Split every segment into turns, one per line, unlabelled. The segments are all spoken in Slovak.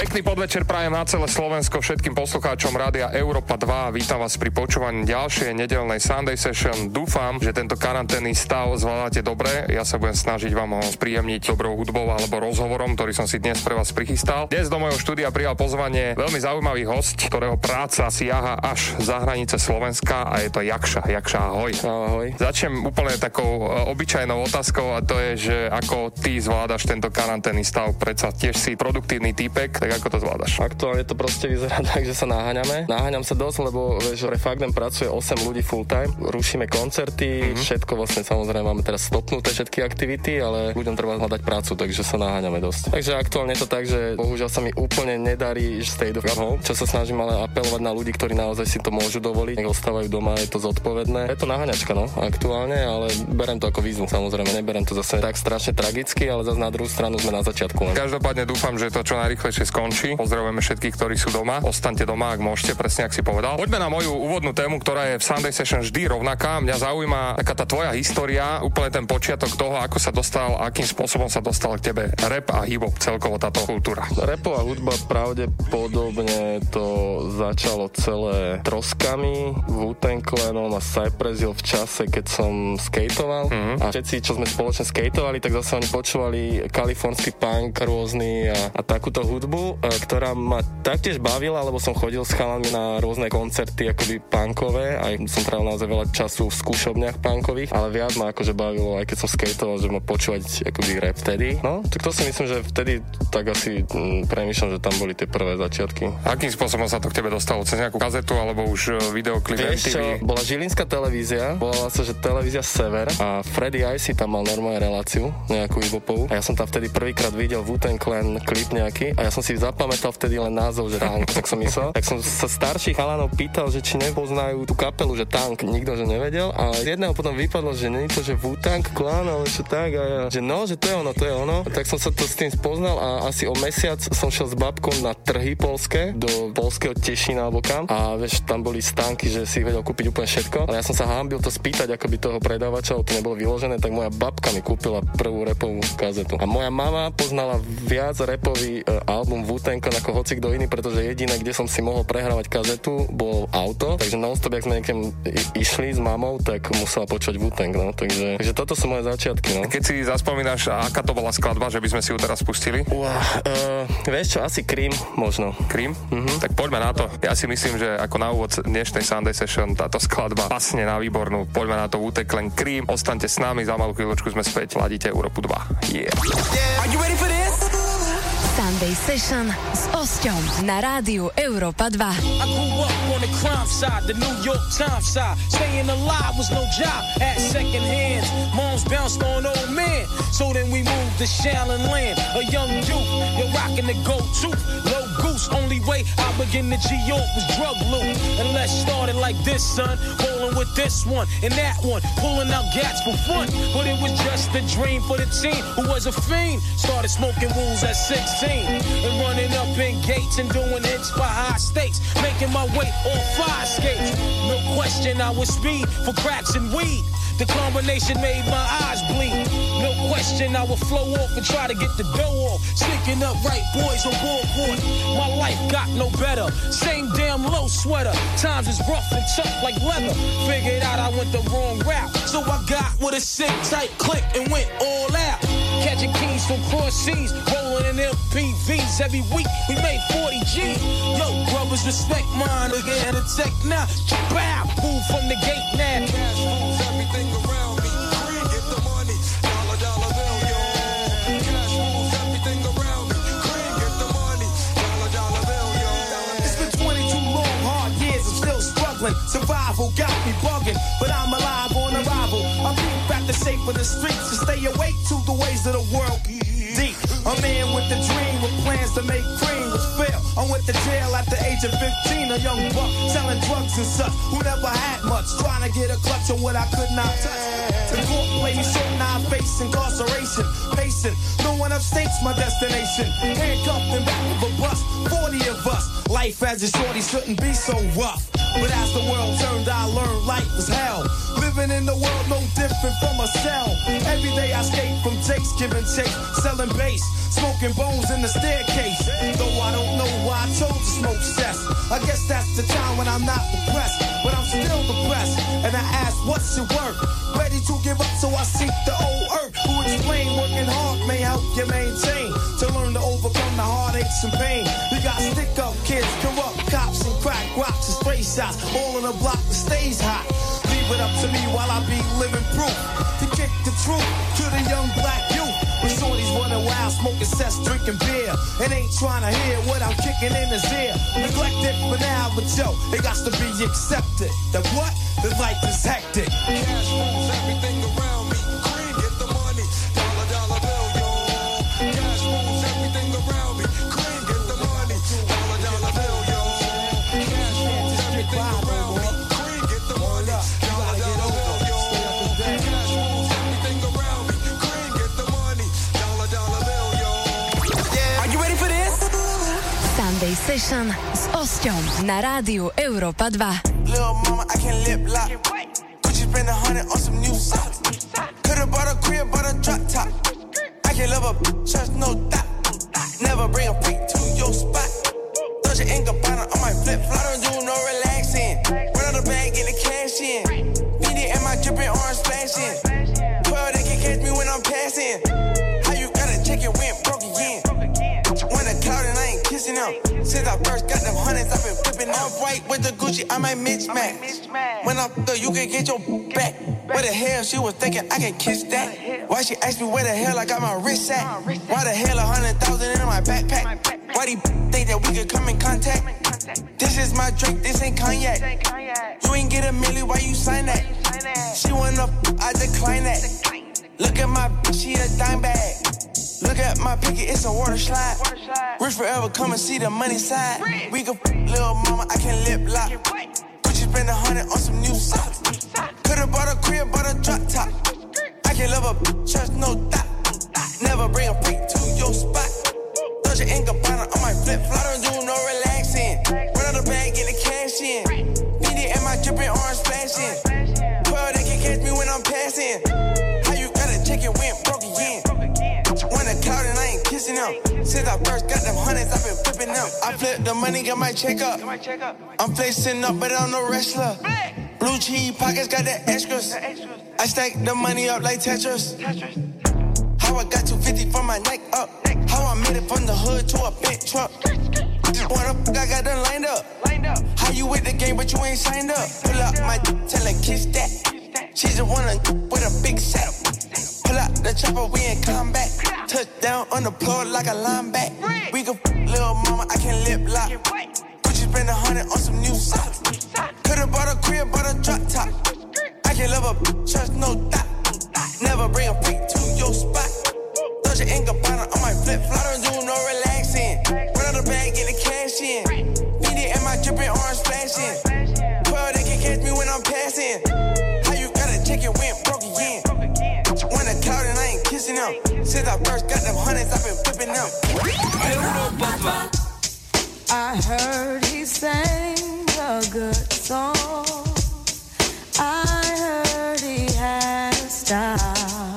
Pekný podvečer prajem na celé Slovensko všetkým poslucháčom Rádia Európa 2. Vítam vás pri počúvaní ďalšej nedelnej Sunday Session. Dúfam, že tento karanténny stav zvládate dobre. Ja sa budem snažiť vám ho spríjemniť dobrou hudbou alebo rozhovorom, ktorý som si dnes pre vás prichystal. Dnes do mojho štúdia prijal pozvanie veľmi zaujímavý host, ktorého práca siaha až za hranice Slovenska a je to Jakša. Jakša, ahoj.
Ahoj.
Začnem úplne takou e, obyčajnou otázkou a to je, že ako ty zvládaš tento karanténny stav. Predsa tiež si produktívny týpek, tak ako to zvládaš?
Aktuálne to proste vyzerá tak, že sa naháňame. Naháňam sa dosť, lebo vieš, Refagnem pracuje 8 ľudí full time. Rušíme koncerty, mm-hmm. všetko vlastne samozrejme máme teraz stopnuté všetky aktivity, ale ľuďom treba hľadať prácu, takže sa naháňame dosť. Takže aktuálne je to tak, že bohužiaľ sa mi úplne nedarí stay at home, čo sa snažím ale apelovať na ľudí, ktorí naozaj si to môžu dovoliť, nech ostávajú doma, je to zodpovedné. Je to naháňačka, no, aktuálne, ale berem to ako výzvu, samozrejme, neberem to zase tak strašne tragicky, ale zase na druhú stranu sme na začiatku. Len.
Každopádne dúfam, že to čo najrychlejšie skončí. Pozdravujeme všetkých, ktorí sú doma. Ostaňte doma, ak môžete, presne ak si povedal. Poďme na moju úvodnú tému, ktorá je v Sunday Session vždy rovnaká. Mňa zaujíma taká tá tvoja história, úplne ten počiatok toho, ako sa dostal, akým spôsobom sa dostal k tebe rap a hip celkovo táto kultúra.
Repová hudba pravdepodobne to začalo celé troskami, wu Clan a Cypress Hill v čase, keď som skateoval mm-hmm. a všetci, čo sme spoločne skateovali, tak zase oni počúvali kalifornský punk rôzny a, a takúto hudbu, e, ktorá ma taktiež bavila, lebo som chodil s chalami na rôzne koncerty akoby punkové, aj som trávil naozaj veľa času v skúšobniach punkových, ale viac ma akože bavilo, aj keď som skateoval, že ma počúvať akoby rap vtedy. No, tak to si myslím, že vtedy tak asi m, mm, premýšľam, že tam boli tie prvé začiatky.
Akým spôsobom sa to k tebe dostalo? Cez nejakú kazetu alebo už e, videoklip
Vieš čo, bola žilinská televízia, volala sa, že televízia Sever a Freddy Icy tam mal normálne reláciu, nejakú ibopovú. A ja som tam vtedy prvýkrát videl wu Clan klip nejaký a ja som si zapamätal pamätal vtedy len názov, že tank, tak som myslel. Tak som sa starších chalanov pýtal, že či nepoznajú tú kapelu, že tank, nikto že nevedel. A jedného potom vypadlo, že nie to, že Wu-Tang Clan, ale čo tak. A ja, že no, že to je ono, to je ono. Tak som sa to s tým spoznal a asi o mesiac som šiel s babkou na trhy polské, do polského Tešina alebo kam. A vieš, tam boli stánky, že si vedel kúpiť úplne všetko. Ale ja som sa hambil to spýtať, ako by toho predávača, to nebolo vyložené, tak moja babka mi kúpila prvú repovú kazetu. A moja mama poznala viac repový uh, album wu ako hoci kto iný, pretože jediné, kde som si mohol prehrávať kazetu, bol auto, takže non-stop, ak sme niekam išli s mamou, tak musela počuť wu no, takže, takže toto sú moje začiatky, no.
Keď si zaspomínaš, aká to bola skladba, že by sme si ju teraz pustili?
Uh, uh, vieš čo, asi Cream možno.
Cream? Uh-huh. Tak poďme na to. Ja si myslím, že ako na úvod dnešnej Sunday Session táto skladba pasne na výbornú. Poďme na to útek len Cream. Ostaňte s nami, za malú chvíľočku sme späť. Ladíte Európu 2. Yeah. yeah. Are you ready for this?
Sunday Session s Osťom na rádiu Európa 2. On the crime side, the New York Times side. Staying alive was no job at second hands. Moms bounced on old men, so then we moved to Shallon Land. A young youth, you're rocking the go-to. Low goose, only way I begin to G-York was drug loot. And let's start it like this, son. Rolling with this one and that one, pulling out gats for fun. But it was just a dream for the team who was a fiend. Started smoking rules at 16 and running up in gates and doing hits by high stakes, making my way fire skates. No question, I was speed for cracks and weed. The combination made my eyes bleed. No question, I would flow off and try to get the dough off. Sneaking up right boys on board My life got no better. Same damn low sweater. Times is rough and tough like leather. Figured out I went the wrong route. So I got with a sick tight click and went all out. Catching keys from cross seas, rolling in MPVs every week. We made 40 G. Yo, brothers, respect mine. Again, a tech now. Bow, move from the gate now. Cash moves everything around me. Get the money. Dollar, dollar bill, yo. Cash moves everything around me. Get the money. Dollar, dollar bill, yo. It's been 22 long, hard years. I'm still struggling. Survival got me bugging, but I'm alive on arrival. Shape of the streets to stay awake to the ways of the world. Deep, a man with a dream with plans to make cream was fail. I went to jail at the age of 15, a young buck selling drugs and such who never had much, trying to get a clutch on what I could not touch. The court so now I face incarceration, pacing. No one upstates my destination. Handcuffed in back of a bus, 40 of us. Life as a shorty shouldn't be so rough. But as the world turned, I learned life was hell. Living in the world, no
different from a cell. Every day I skate from Jake's, giving take, selling bass, smoking bones in the staircase. Though I don't know why I chose to smoke cess. I guess that's the time when I'm not depressed, but I'm still depressed. And I ask, what's your work? Ready to give up, so I seek the old earth who explain working hard may help you maintain to learn to overcome the heartaches and pain. You got stick up kids, corrupt cops, and crack rocks and spray shots, all in a block that stays hot. Leave it up to me while I be living proof to kick the truth to the young black youth. When shorties running wild, smoking cess, drinking beer, and ain't trying to hear what I'm kicking in his ear. Neglected for now, but yo, it got to be accepted. That what? The life is hectic.
Cash rules everything around
Sunday Session s Osťom na rádiu Európa 2.
Little mama, I can lip lock. Gucci spend a hundred on some new socks. Could've bought a crib, a drop top. I can love a trust no doubt. Never bring a freak to your spot. Throw your ink on my flip flop. I don't do no relaxing. Run out the bag, get the cash in. Feed and my dripping orange splashing. 12, they can catch me when I'm passing. And I ain't kissing them. Since I first got them hundreds, I've been flipping them. Off white with the Gucci, I might mismatch. When I'm through, you can get your back. Where the hell she was thinking I can kiss that? Why she asked me where the hell I got my wrist at? Why the hell a hundred thousand in my backpack? Why do you think that we could come in contact? This is my drink, this ain't cognac. You ain't get a milli, why you sign that? She wanna, f- I decline that. Look at my bitch, she a dime bag. Look at my picket, it's a water slide. Rich forever, come and see the money side. We can little mama, I can lip lock. Gucci spend a hundred on some new socks. Could've bought a crib, bought a drop top. I can love a bitch, trust no doubt. Never bring a freak to your spot. Your ink Gabbana on my flip flop. Don't do no relaxing. Run out the bag, get the cash in. Feed it and my dripping orange splashing. Them. Since I first got them hundreds, I've been flipping them. I flip the money, get my check up. I'm flexing up, but I'm no wrestler. Blue cheese pockets got the extras. I stack the money up like Tetris. How I got 250 from my neck up. How I made it from the hood to a big truck. Wanna fuck, I got them lined up. How you with the game, but you ain't signed up? Pull up my d- tell her kiss that. She's the wanna with a big setup. Pull out the chopper, we in combat. Touchdown on the floor like a linebacker. We can little mama, I can lip lock. Gucci spend a hundred on some new socks. Could've bought a crib, bought a drop top. I can love a bitch, trust no doubt. Never bring a freak to your spot. Throw your ink Gabbana on my flip flop. I don't do no relaxing. Run out the bag, get the cash in. Feed it and my dripping orange splashing. Them. Since I first got them hundreds, I've been them.
I heard he sang a good song. I heard he had a style.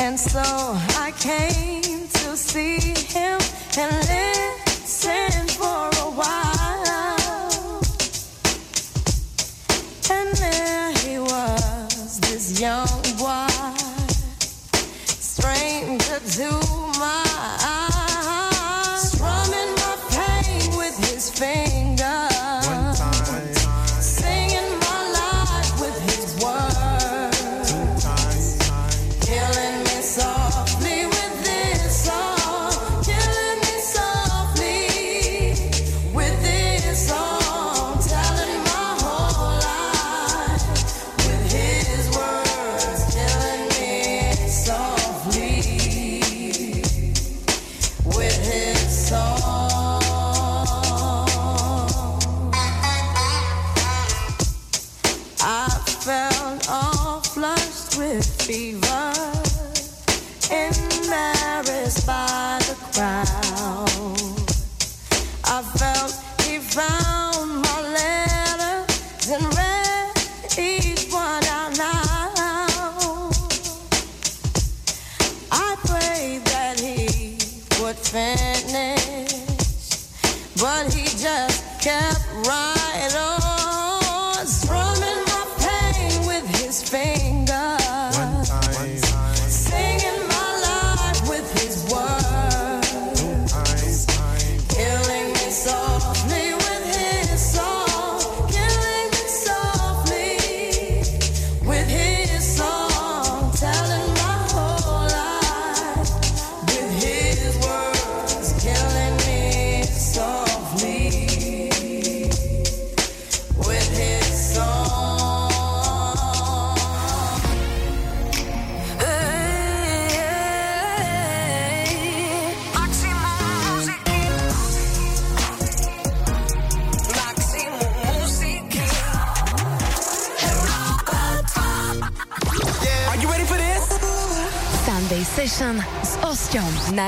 And so I came to see him and listen for a while. And there he was, this young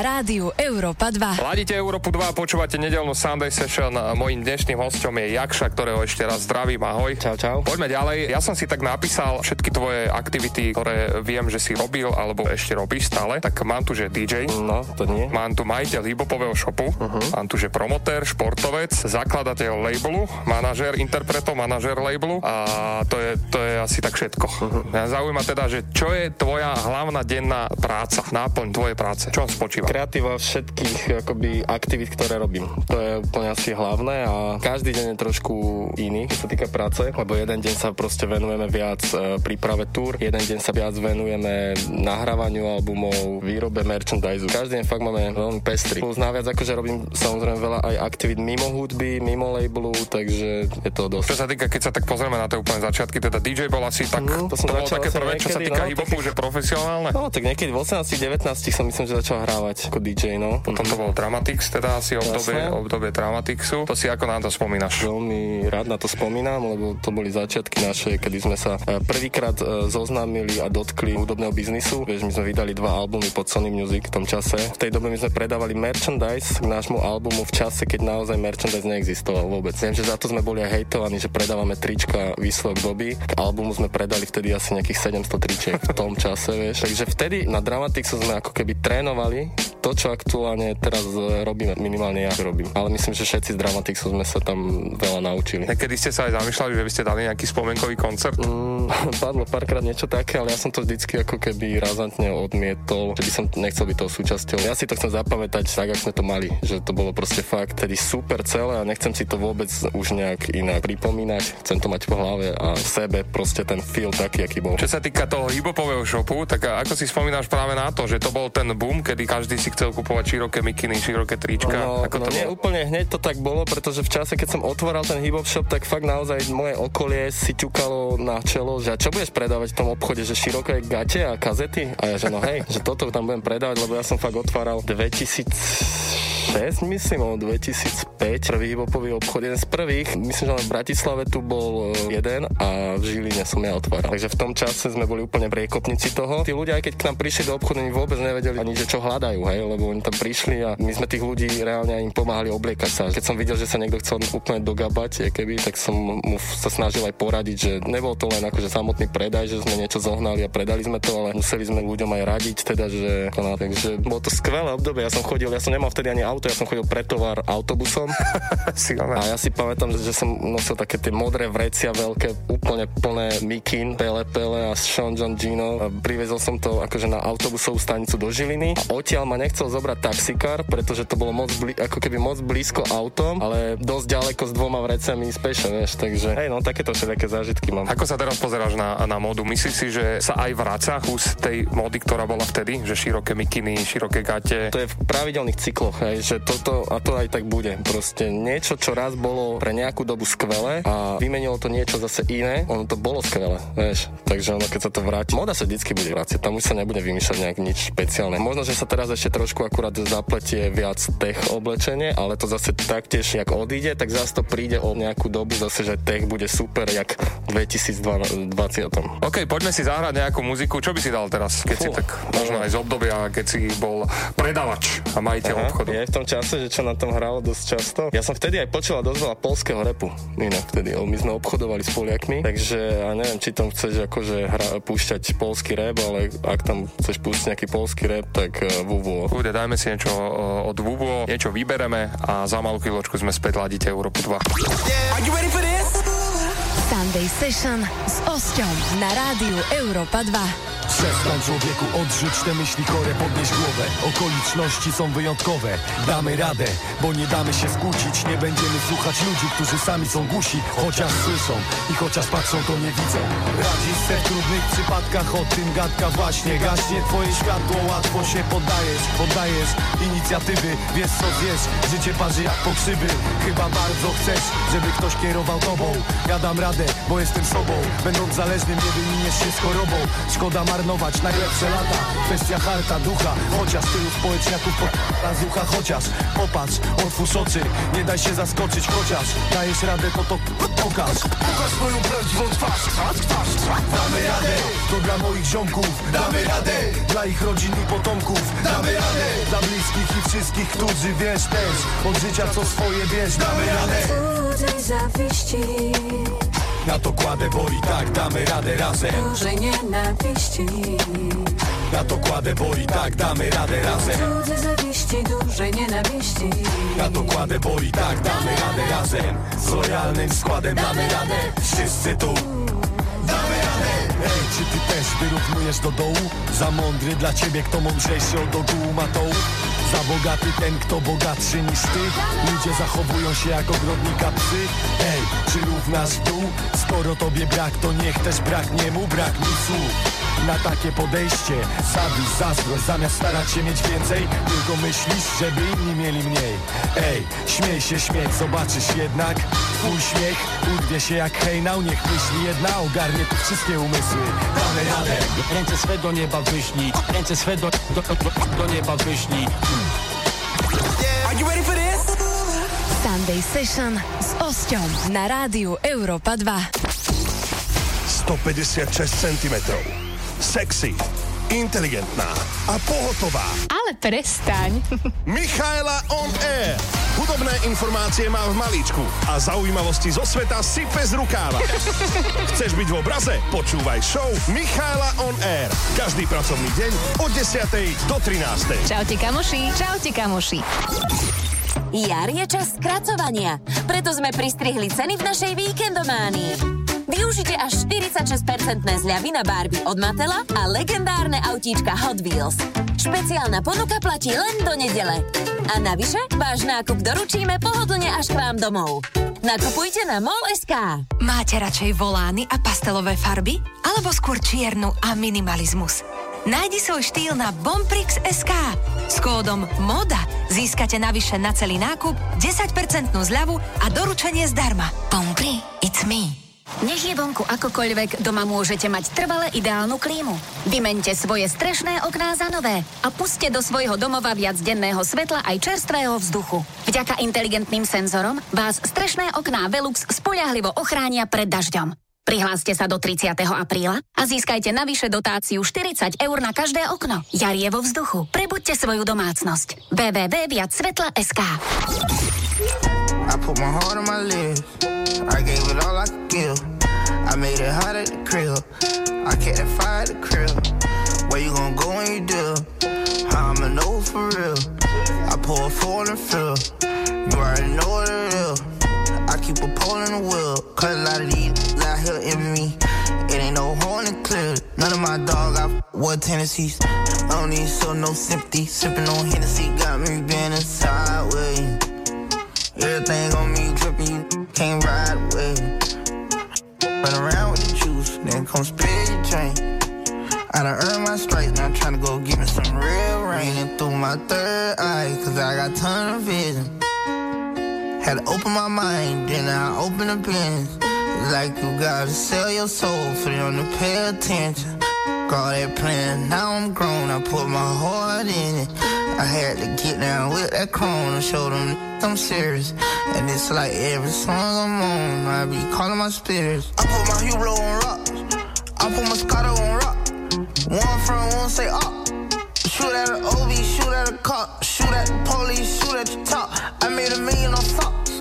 Rádio Európa 2.
Ladíte Európu 2 a počúvate nedelnú Sunday Session. Mojím dnešným hostom je Jakša, ktorého ešte raz zdravím. Ahoj.
Čau, čau.
Poďme ďalej. Ja som si tak napísal všetky tvoje aktivity, ktoré viem, že si robil alebo ešte robíš stále. Tak mám tu, že DJ,
No, to nie.
Mám tu majiteľ hibopového shopu, uh-huh. mám tu, že promotér, športovec, zakladateľ labelu, manažér interpretov, manažér labelu a to je, to je asi tak všetko. Uh-huh. Mňa zaujíma teda, že čo je tvoja hlavná denná práca, náplň tvojej práce, čo on spočíva?
Kreatíva všetkých akoby aktivít, ktoré robím. To je úplne asi hlavné a každý deň je trošku iný, čo sa týka práce, lebo jeden deň sa proste venujeme viac e, príprave túr, jeden deň sa viac venujeme nahrávaniu albumov, výrobe merchandise. Každý deň fakt máme veľmi pestrý. Plus naviac akože robím samozrejme veľa aj aktivít mimo hudby, mimo labelu, takže je to dosť.
Čo sa týka, keď sa tak pozrieme na tie úplne začiatky, teda DJ bol asi tak,
Mhm, to som
bolo
začal
také prvé, čo sa
niekedy,
týka
no,
hibopu, že profesionálne.
No, tak niekedy v 18-19 som myslím, že začal hrávať ako DJ, no.
Potom to bol Dramatix, teda asi obdobie, obdobie Dramatixu. To si ako na to spomínaš?
Veľmi rád na to spomínam, lebo to boli začiatky naše, kedy sme sa e, prvýkrát e, zoznámili a dotkli hudobného biznisu. Vieš, my sme vydali dva albumy pod Sony Music v tom čase. V tej dobe my sme predávali merchandise k nášmu albumu v čase, keď naozaj merchandise neexistoval vôbec. Viem, že za to sme boli aj hejtovaní, že predávame trička výsledok doby. K albumu sme predali vtedy asi nejakých 700 tričiek v tom čase, vieš. Takže vtedy na Dramatixu sme ako keby trénovali to, čo aktuálne teraz e, robíme, minimálne ja robím. Ale myslím, že všetci z Dramatixu sme sa tam veľa naučili.
Niekedy ste sa aj zamýšľali, že by ste dali nejaký spomienkový koncert?
Mm, padlo párkrát niečo také, ale ja som to vždycky ako keby razantne odmietol, že by som nechcel byť toho súčasťou. Ja si to chcem zapamätať tak, ako sme to mali, že to bolo proste fakt tedy super celé a nechcem si to vôbec už nejak inak pripomínať. Chcem to mať v hlave a v sebe proste ten feel taký, aký bol.
Čo sa týka toho hibopového shopu, tak ako si spomínaš práve na to, že to bol ten boom, kedy každý si chcel kupovať široké mikiny, široké trička?
No,
ako
no
to
nie
bolo?
úplne hneď to tak bolo, pretože v čase, keď som otváral ten hip-hop shop, tak fakt naozaj moje okolie si ťukalo na čelo, že čo budeš predávať v tom obchode, že široké gate a kazety? A ja, že no hej, že toto tam budem predávať, lebo ja som fakt otváral 2006, myslím, alebo 2005, prvý hip-hopový obchod, jeden z prvých. Myslím, že len v Bratislave tu bol e, jeden a v Žiline som ja otváral. Takže v tom čase sme boli úplne priekopníci toho. Tí ľudia, aj keď k nám prišli do obchodu, oni vôbec nevedeli ani, že čo hľadajú, hej, lebo oni tam prišli a my sme tých ľudí reálne im pomáhali obliekať sa. Keď som videl, že sa niekto chcel úplne dogabať, keby, tak som mu sa snažil aj poradiť, že nebol to len akože samotný predaj, že sme niečo zohnali a predali sme to, ale museli sme ľuďom aj radiť, teda, že koná, takže bolo to skvelé obdobie. Ja som chodil, ja som nemal vtedy ani auto, ja som chodil pre tovar autobusom a ja si pamätám, že, som nosil také tie modré vrecia veľké, úplne plné mikin, pele pele a Sean John Gino. A privezol som to akože na autobusovú stanicu do Žiliny a odtiaľ ma nechcel zobrať taxikár, pretože to bolo moc bli- ako keby moc blízko autom, ale dosť ďaleko s dvoma vreciami z peše, vieš, takže hej, no takéto všetké zážitky mám.
Ako sa teraz pozeráš na, na módu? Myslíš si, že sa aj vracia kus tej módy, ktorá bola vtedy? Že široké mikiny, široké gate?
To je v pravidelných cykloch, hej, že toto a to aj tak bude. Proste niečo, čo raz bolo pre nejakú dobu skvelé a vymenilo to niečo zase iné, ono to bolo skvelé, vieš. Takže ono, keď sa to vráti, moda sa vždycky bude vrátiť, tam už sa nebude vymýšľať nejak nič špeciálne. Možno, že sa teraz ešte trošku akurát zapletie viac tech oblečenie, ale to zase taktiež, jak odíde, tak zase to príde o nejakú dobu zase, že tech bude super, jak v 2020.
OK, poďme si zahrať nejakú muziku. Čo by si dal teraz? Keď
Fú.
si tak možno aj z obdobia, keď si bol predavač a majiteľ obchodu.
Je v tom čase, že čo na tom hralo dosť často. Ja som vtedy aj počúval dosť veľa polského repu. Inak vtedy, my sme obchodovali s Poliakmi, takže ja neviem, či tam chceš akože hra, púšťať polský rap, ale ak tam chceš pustiť nejaký polský rap, tak uh, VUVO.
Bude, dajme si niečo uh, od Vuvo, niečo vybereme a za malú chvíľočku sme späť ladíte Európu 2.
Are you ready for this?
Sunday Session s Osťom na rádiu Európa 2.
Przestań człowieku, odrzuć te myśli chore, podnieś głowę. Okoliczności są wyjątkowe Damy radę, bo nie damy się skłócić. Nie będziemy słuchać ludzi, którzy sami są głusi Chociaż słyszą i chociaż patrzą, to nie widzą. Radzisz se w trudnych przypadkach, o tym gadka właśnie Gaśnie. Twoje światło, łatwo się poddajesz Poddajesz inicjatywy, wiesz co wiesz Życie parzy jak pokrzywy. Chyba bardzo chcesz, żeby ktoś kierował tobą. Ja dam radę, bo jestem sobą Będąc zależnym, nie wyminiesz się z chorobą. Szkoda marnować najlepsze lata. Kwestia harta, ducha Chociaż tylu społeczniaków po razucha Chociaż popatrz, otwórz oczy Nie daj się zaskoczyć, chociaż Dajesz radę, to to pokaż. Pokaż swoją prawdziwą twarz Twarz, Damy radę,
To dla moich ziomków Damy radę. Dla ich rodzin i potomków Damy radę. Dla bliskich i wszystkich, którzy wiesz też Od życia co swoje wiesz Damy radę.
Cudzej zawiści
Na to kładę, bo i tak damy radę razem.
Dużej nienawiści.
Na to kładę, bo i tak damy radę razem.
Cudzej zawiści Dużej nienawiści.
Na to kładę, bo i tak damy radę razem. Z lojalnym składem damy radę. Wszyscy tu Ej, czy ty też wyrównujesz do dołu? Za mądry dla ciebie, kto mądrzejszy od ogółu ma tołu? Za bogaty ten, kto bogatszy niż ty Ludzie zachowują się jak ogrodnika psy Ej, czy równasz w dół? Skoro tobie brak, to niech też braknie mu brak mi słów na takie podejście Zawiść, zazdrość, zamiast starać się mieć więcej Tylko myślisz, żeby inni mieli mniej Ej, śmiej się śmieć, zobaczysz jednak Twój śmiech urwie się jak hejnał Niech myśli jedna ogarnie tu wszystkie umysły Damy radę
Ręce swe do nieba wyślij Ręce swe do, do, do, do nieba wyślij
Are you ready for this?
Sunday Session z Osťom na rádiu Európa 2.
156 cm. Sexy, inteligentná a pohotová.
Ale prestaň.
Michaela on air. Hudobné informácie má v malíčku a zaujímavosti zo sveta sype z rukáva. Chceš byť v obraze? Počúvaj show Michaela on air. Každý pracovný deň od 10. do 13.
Čaute kamoši. Čaute kamoši.
Jar je čas skracovania, preto sme pristrihli ceny v našej víkendománii. Využite až 46% zľavy na Barbie od Matela a legendárne autíčka Hot Wheels. Špeciálna ponuka platí len do nedele. A navyše, váš nákup doručíme pohodlne až k vám domov. Nakupujte na MOL.sk.
Máte radšej volány a pastelové farby? Alebo skôr čiernu a minimalizmus? Nájdi svoj štýl na Bomprix.sk. S kódom MODA získate navyše na celý nákup 10% zľavu a doručenie zdarma. Bompri, it's me.
Nech je vonku akokoľvek, doma môžete mať trvale ideálnu klímu. Vymente svoje strešné okná za nové a puste do svojho domova viac denného svetla aj čerstvého vzduchu. Vďaka inteligentným senzorom vás strešné okná Velux spoľahlivo ochránia pred dažďom. Prihláste sa do 30. apríla a získajte navyše dotáciu 40 eur na každé okno. Jar je vo vzduchu. Prebuďte svoju domácnosť. www.viacsvetla.sk
I put my heart on my live. I gave it all I could give. I made it hot at the crib. I kept that fire at the crib. Where you gonna go when you do? I'ma know for real? I pour a four and fill. You already know what it is. I keep a pole in the wheel. Cause a lot of these out here envy me. It ain't no horn and clear. None of my dog got what tendencies. I don't need show no sympathy. Sipping on Hennessy got me bending sideways. Everything on me can't ride away. Run around with the juice, then come spill your drink. I done earned my stripes, now I'm tryna go get me some real rain. And through my third eye, cause I got ton of vision. Had to open my mind, then I open the bins. Like you gotta sell your soul for them to pay attention. Got that plan, now I'm grown, I put my heart in it. I had to get down with that chrome and show them I'm serious. And it's like every song I'm on, I be calling my spirits. I put my hero on rock, I put my Moscato on rock. One front, one say up. Shoot at an OB, shoot at a cop, shoot at the police, shoot at the top. I made a million on socks.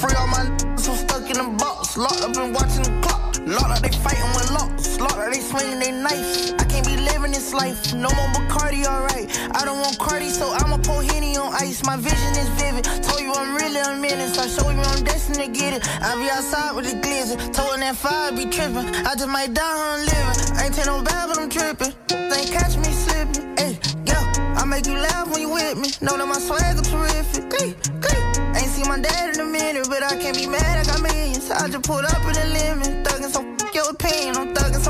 Free all my who stuck in the box, locked up and watching the clock. Locked up, they fighting with locks. Locked they swinging their knife. I can't be living this life. No more Bacardi, alright. I don't want Cardi, so I'ma pour Henny on ice. My vision is vivid. Told you I'm really a menace. I show you I'm destined to get it. I be outside with the glizzy. Told that fire be tripping. I just might die on living. Ain't take no bad, but I'm tripping. They catch me slipping. Hey, yeah. I make you laugh when you with me. Know that my swagger terrific. Hey, hey. Ain't seen my dad in a minute, but I can't be mad. I got millions. I just pulled up in the limit. Thuggin' so f- your opinion. I'm thuggin' so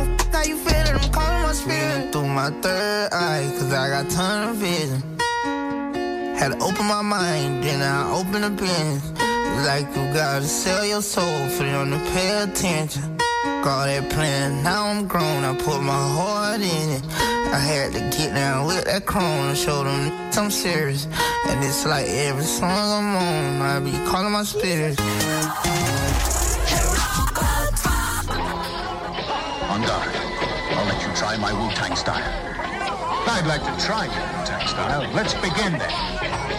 I'm my spirit. Through my third eye, cause I got ton of vision. Had to open my mind, then I opened the bins. Like you gotta sell your soul for them to pay attention. Got that plan, now I'm grown, I put my heart in it. I had to get down with that chrome and show them I'm serious. And it's like every song I'm on, I be calling my spirit.
Let you try my Wu-Tang style? I'd like to try your Wu-Tang style. Let's begin then.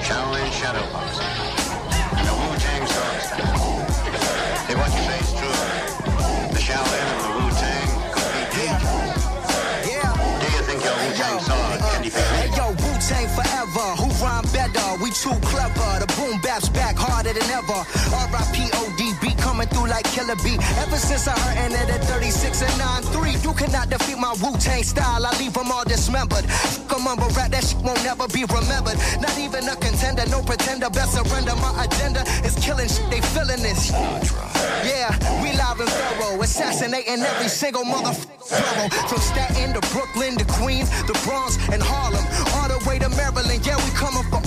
Shaolin Shadow Box. And the Wu-Tang style. If what you say is true, the Shaolin and the Wu-Tang could be dangerous.
Yeah.
Do you think your Wu-Tang sword can defeat me?
Hey yo, Wu Tang forever. Who rhyme better? We too clever. The boom bap's back harder than ever. R.I.P. ODB coming through like Killer B. Ever since I heard it at 36 and 9-3, you cannot defeat my Wu Tang style. I leave them all dismembered. Come on, but rap that shit won't never be remembered. Not even a contender, no pretender. Best surrender. My agenda is killing shit. They feeling this. Yeah, we live and thorough, assassinating every single motherfucker. From Staten to Brooklyn to Queens, the Bronx and Harlem, all the way to Maryland. Yeah, we coming for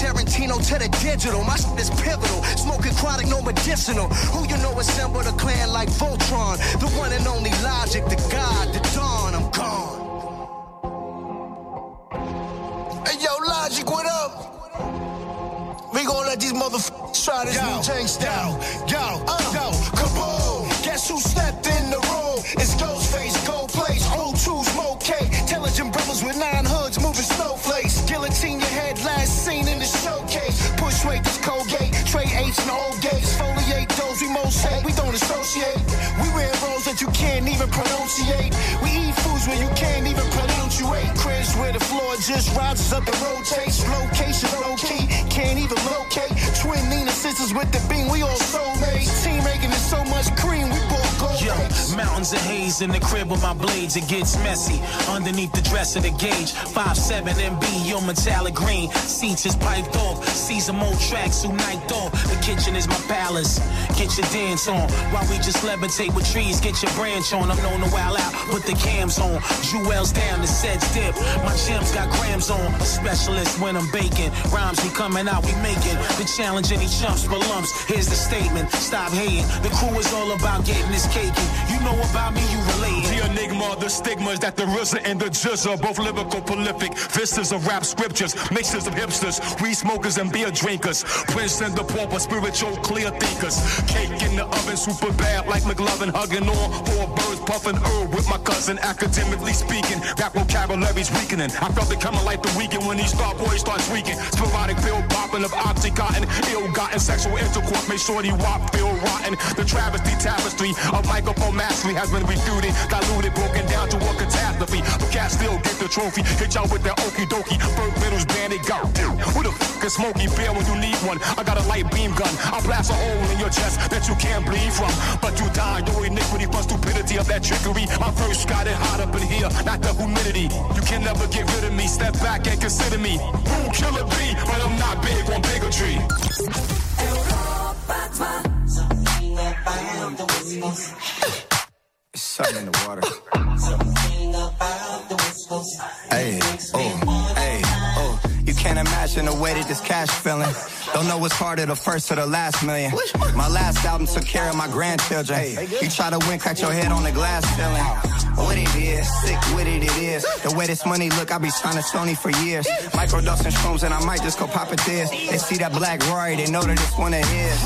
Tarantino to the digital. My shit is pivotal. Smoking chronic, no medicinal. Who you know assembled a clan like Voltron? The one and only Logic, the God, the Dawn. I'm gone.
Hey, yo, Logic, what up? We gon' let these motherfuckers try this new Tang style. Yo, uh, yo, kaboom! Guess who stepped in the room? It's Ghostface, Gold Place, old true smoke K. Intelligent brothers with nine hoods moving snowflakes. Guillotine your head, last seen in the showcase. Push weight, this Colgate. Trade eights and old gates. Foliate those we most hate. We don't associate. We wear roles that you can't even pronunciate. We eat foods where you can't even pronunciate. Cribs where the floor just rises up and rotates. Location low key, can't even locate. Twin Nina sisters with the beam, we all soulmates. Team making it so much cream, we both go.
Yo, mountains of haze in the crib with my blades, it gets messy. Underneath the dress of the gauge, 5'7 MB, your metallic green. Seats is piped off, season mode tracks, who night off. The kitchen is my palace. Get your dance on while we just levitate with trees. Get your branch on. I'm known to wild out, put the cams on. Jewels down, the sets dip. My gems got grams on. A specialist when I'm baking. Rhymes we coming out, we making. The challenge any chumps for lumps. Here's the statement. Stop hating. The crew is all about getting this cake. You know about me, you relate.
The enigma, the stigmas that the RZA and the jizza, both lyrical prolific. Vistas of rap scriptures, mixes of hipsters, weed smokers and beer drinkers. Prince and the pauper, spiritual clear thinkers. Cake in the oven, super bad like McLovin, hugging on four birds, puffing herb with my cousin. Academically speaking, rap vocabulary's weakening. I felt it coming like the weekend when these star boys start tweaking. Sporadic pill popping of oxycontin, ill-gotten sexual intercourse, make shorty wop feel rotten. The travesty tapestry of microphone mastery has been refuted, diluted, broken down to a catastrophe. But cats still get the trophy. Hit y'all with that okie dokie. Burke Middles bandit go. Who the fuck is Smokey Bear when you need one? I got a light beam gun. I'll blast a hole in your chest that you can't bleed from. But you die, your iniquity plus stupidity of that trickery. I first got it hot up in here, not the humidity. You can never get rid of me. Step back and consider me. Killer? But I'm not big on bigotry.
It's something in the water. Hey, oh, hey. You can't imagine the way that this cash feeling. Don't know what's harder, the first or the last million. My last album took care of my grandchildren. You try to win, crack your head on the glass ceiling. What it is, sick with it, it is. The way this money look, I be signing Sony for years. Microdosing shrooms and I might just go pop a tears. They see that black Rory, they know that it's one of his.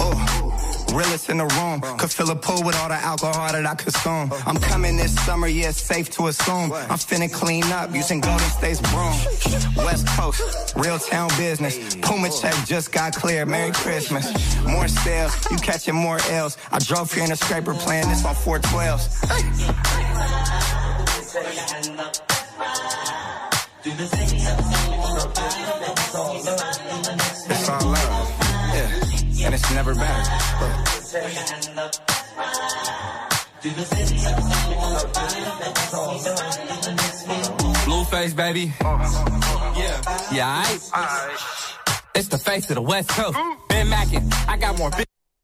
Oh. Realest in the room. Could fill a pool with all the alcohol that I consume. I'm coming this summer, yeah, it's safe to assume. I'm finna clean up using Golden State's broom. West Coast, real town business. Puma check just got cleared. Merry Christmas. More sales, you catching more L's. I drove here in a scraper playing this on 412s. It's all love. Yeah. And it's never better.
Blueface, baby. Yeah. Yeah, aight. It's the face of the West Coast. Ben Mackin, I got more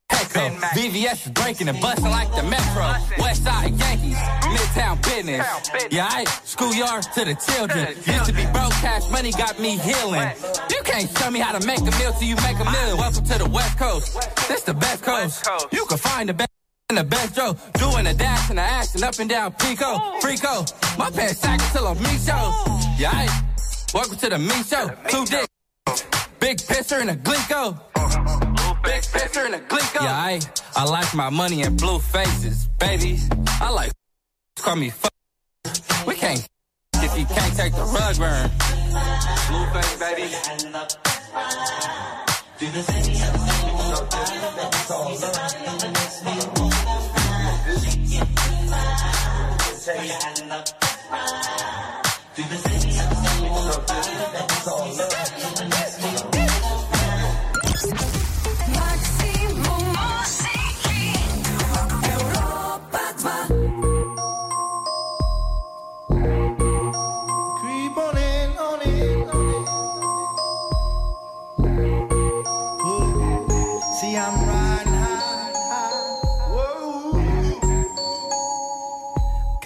Petco. VVS is breaking and busting like the Metro. West Side Yankees, Midtown business. Yeah, aight. Schoolyard to the children. Used to be broke, cash money got me healing. You can't show me how to make a meal till you make a meal. Welcome to the West Coast. This the best coast. You can find the best. In the best Joe, doing a dash and a action up and down Pico, Frico. My pants sack till I'm me show. Yeah, aight. welcome to the me show. Two dicks, big pisser and a glico. Big pisser and a glico. Yeah, I, I like my money in blue faces, baby. I like call me fuck We can't if you can't take the rug burn. Blueface, baby.
Maximum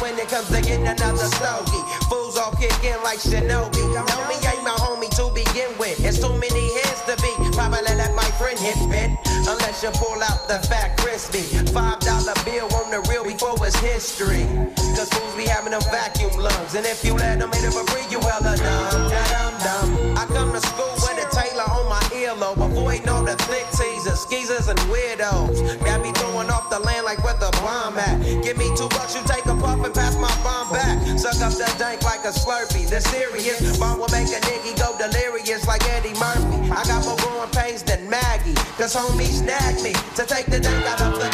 When it comes to getting another stogie, fools all kick in like Shinobi. Know me ain't my homie to begin with. It's too many hands to be. Probably let my friend hit bit. Unless you pull out the fat crispy. Five dollar bill on the real before it's history. Cause fools be having them vacuum lungs. And if you let them hit it for free, you hella dumb. Dum dum. I come to school with a Taylor on my earlobe. Avoiding all the thick teasers, skeezers, and weirdos. Got me throwing off the land like where the bomb at. Give me two bucks, you take a puff and pass my bomb back. Suck up the dank like a slurpee. The serious bomb will make a nigga go delirious like Eddie Murphy. I got more growing pains than Maggie. Cause homies snagged me to take the dank out of the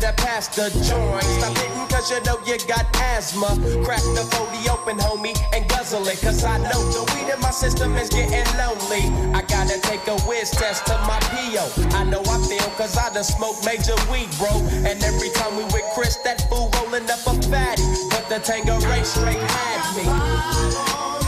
Better pass the joint. Stop hitting cause you know you got asthma. Crack the 40 open, homie, and guzzle it. Cause I know the weed in my system is getting lonely. I gotta take a whiz test to my PO. I know I feel cause I done smoked major weed, bro. And every time we with Chris, that fool rolling up a fatty. But the Tango Ray straight had me.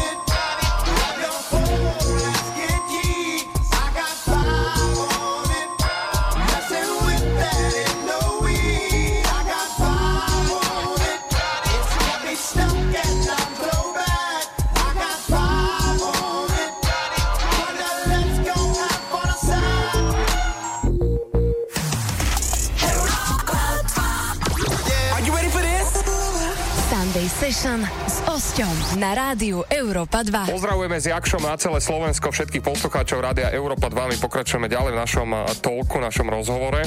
Station. Session s Osťom na rádiu Európa 2.
Pozdravujeme s Jakšom na celé Slovensko, všetkých poslucháčov Rádia Európa 2. My pokračujeme ďalej v našom tolku, našom rozhovore.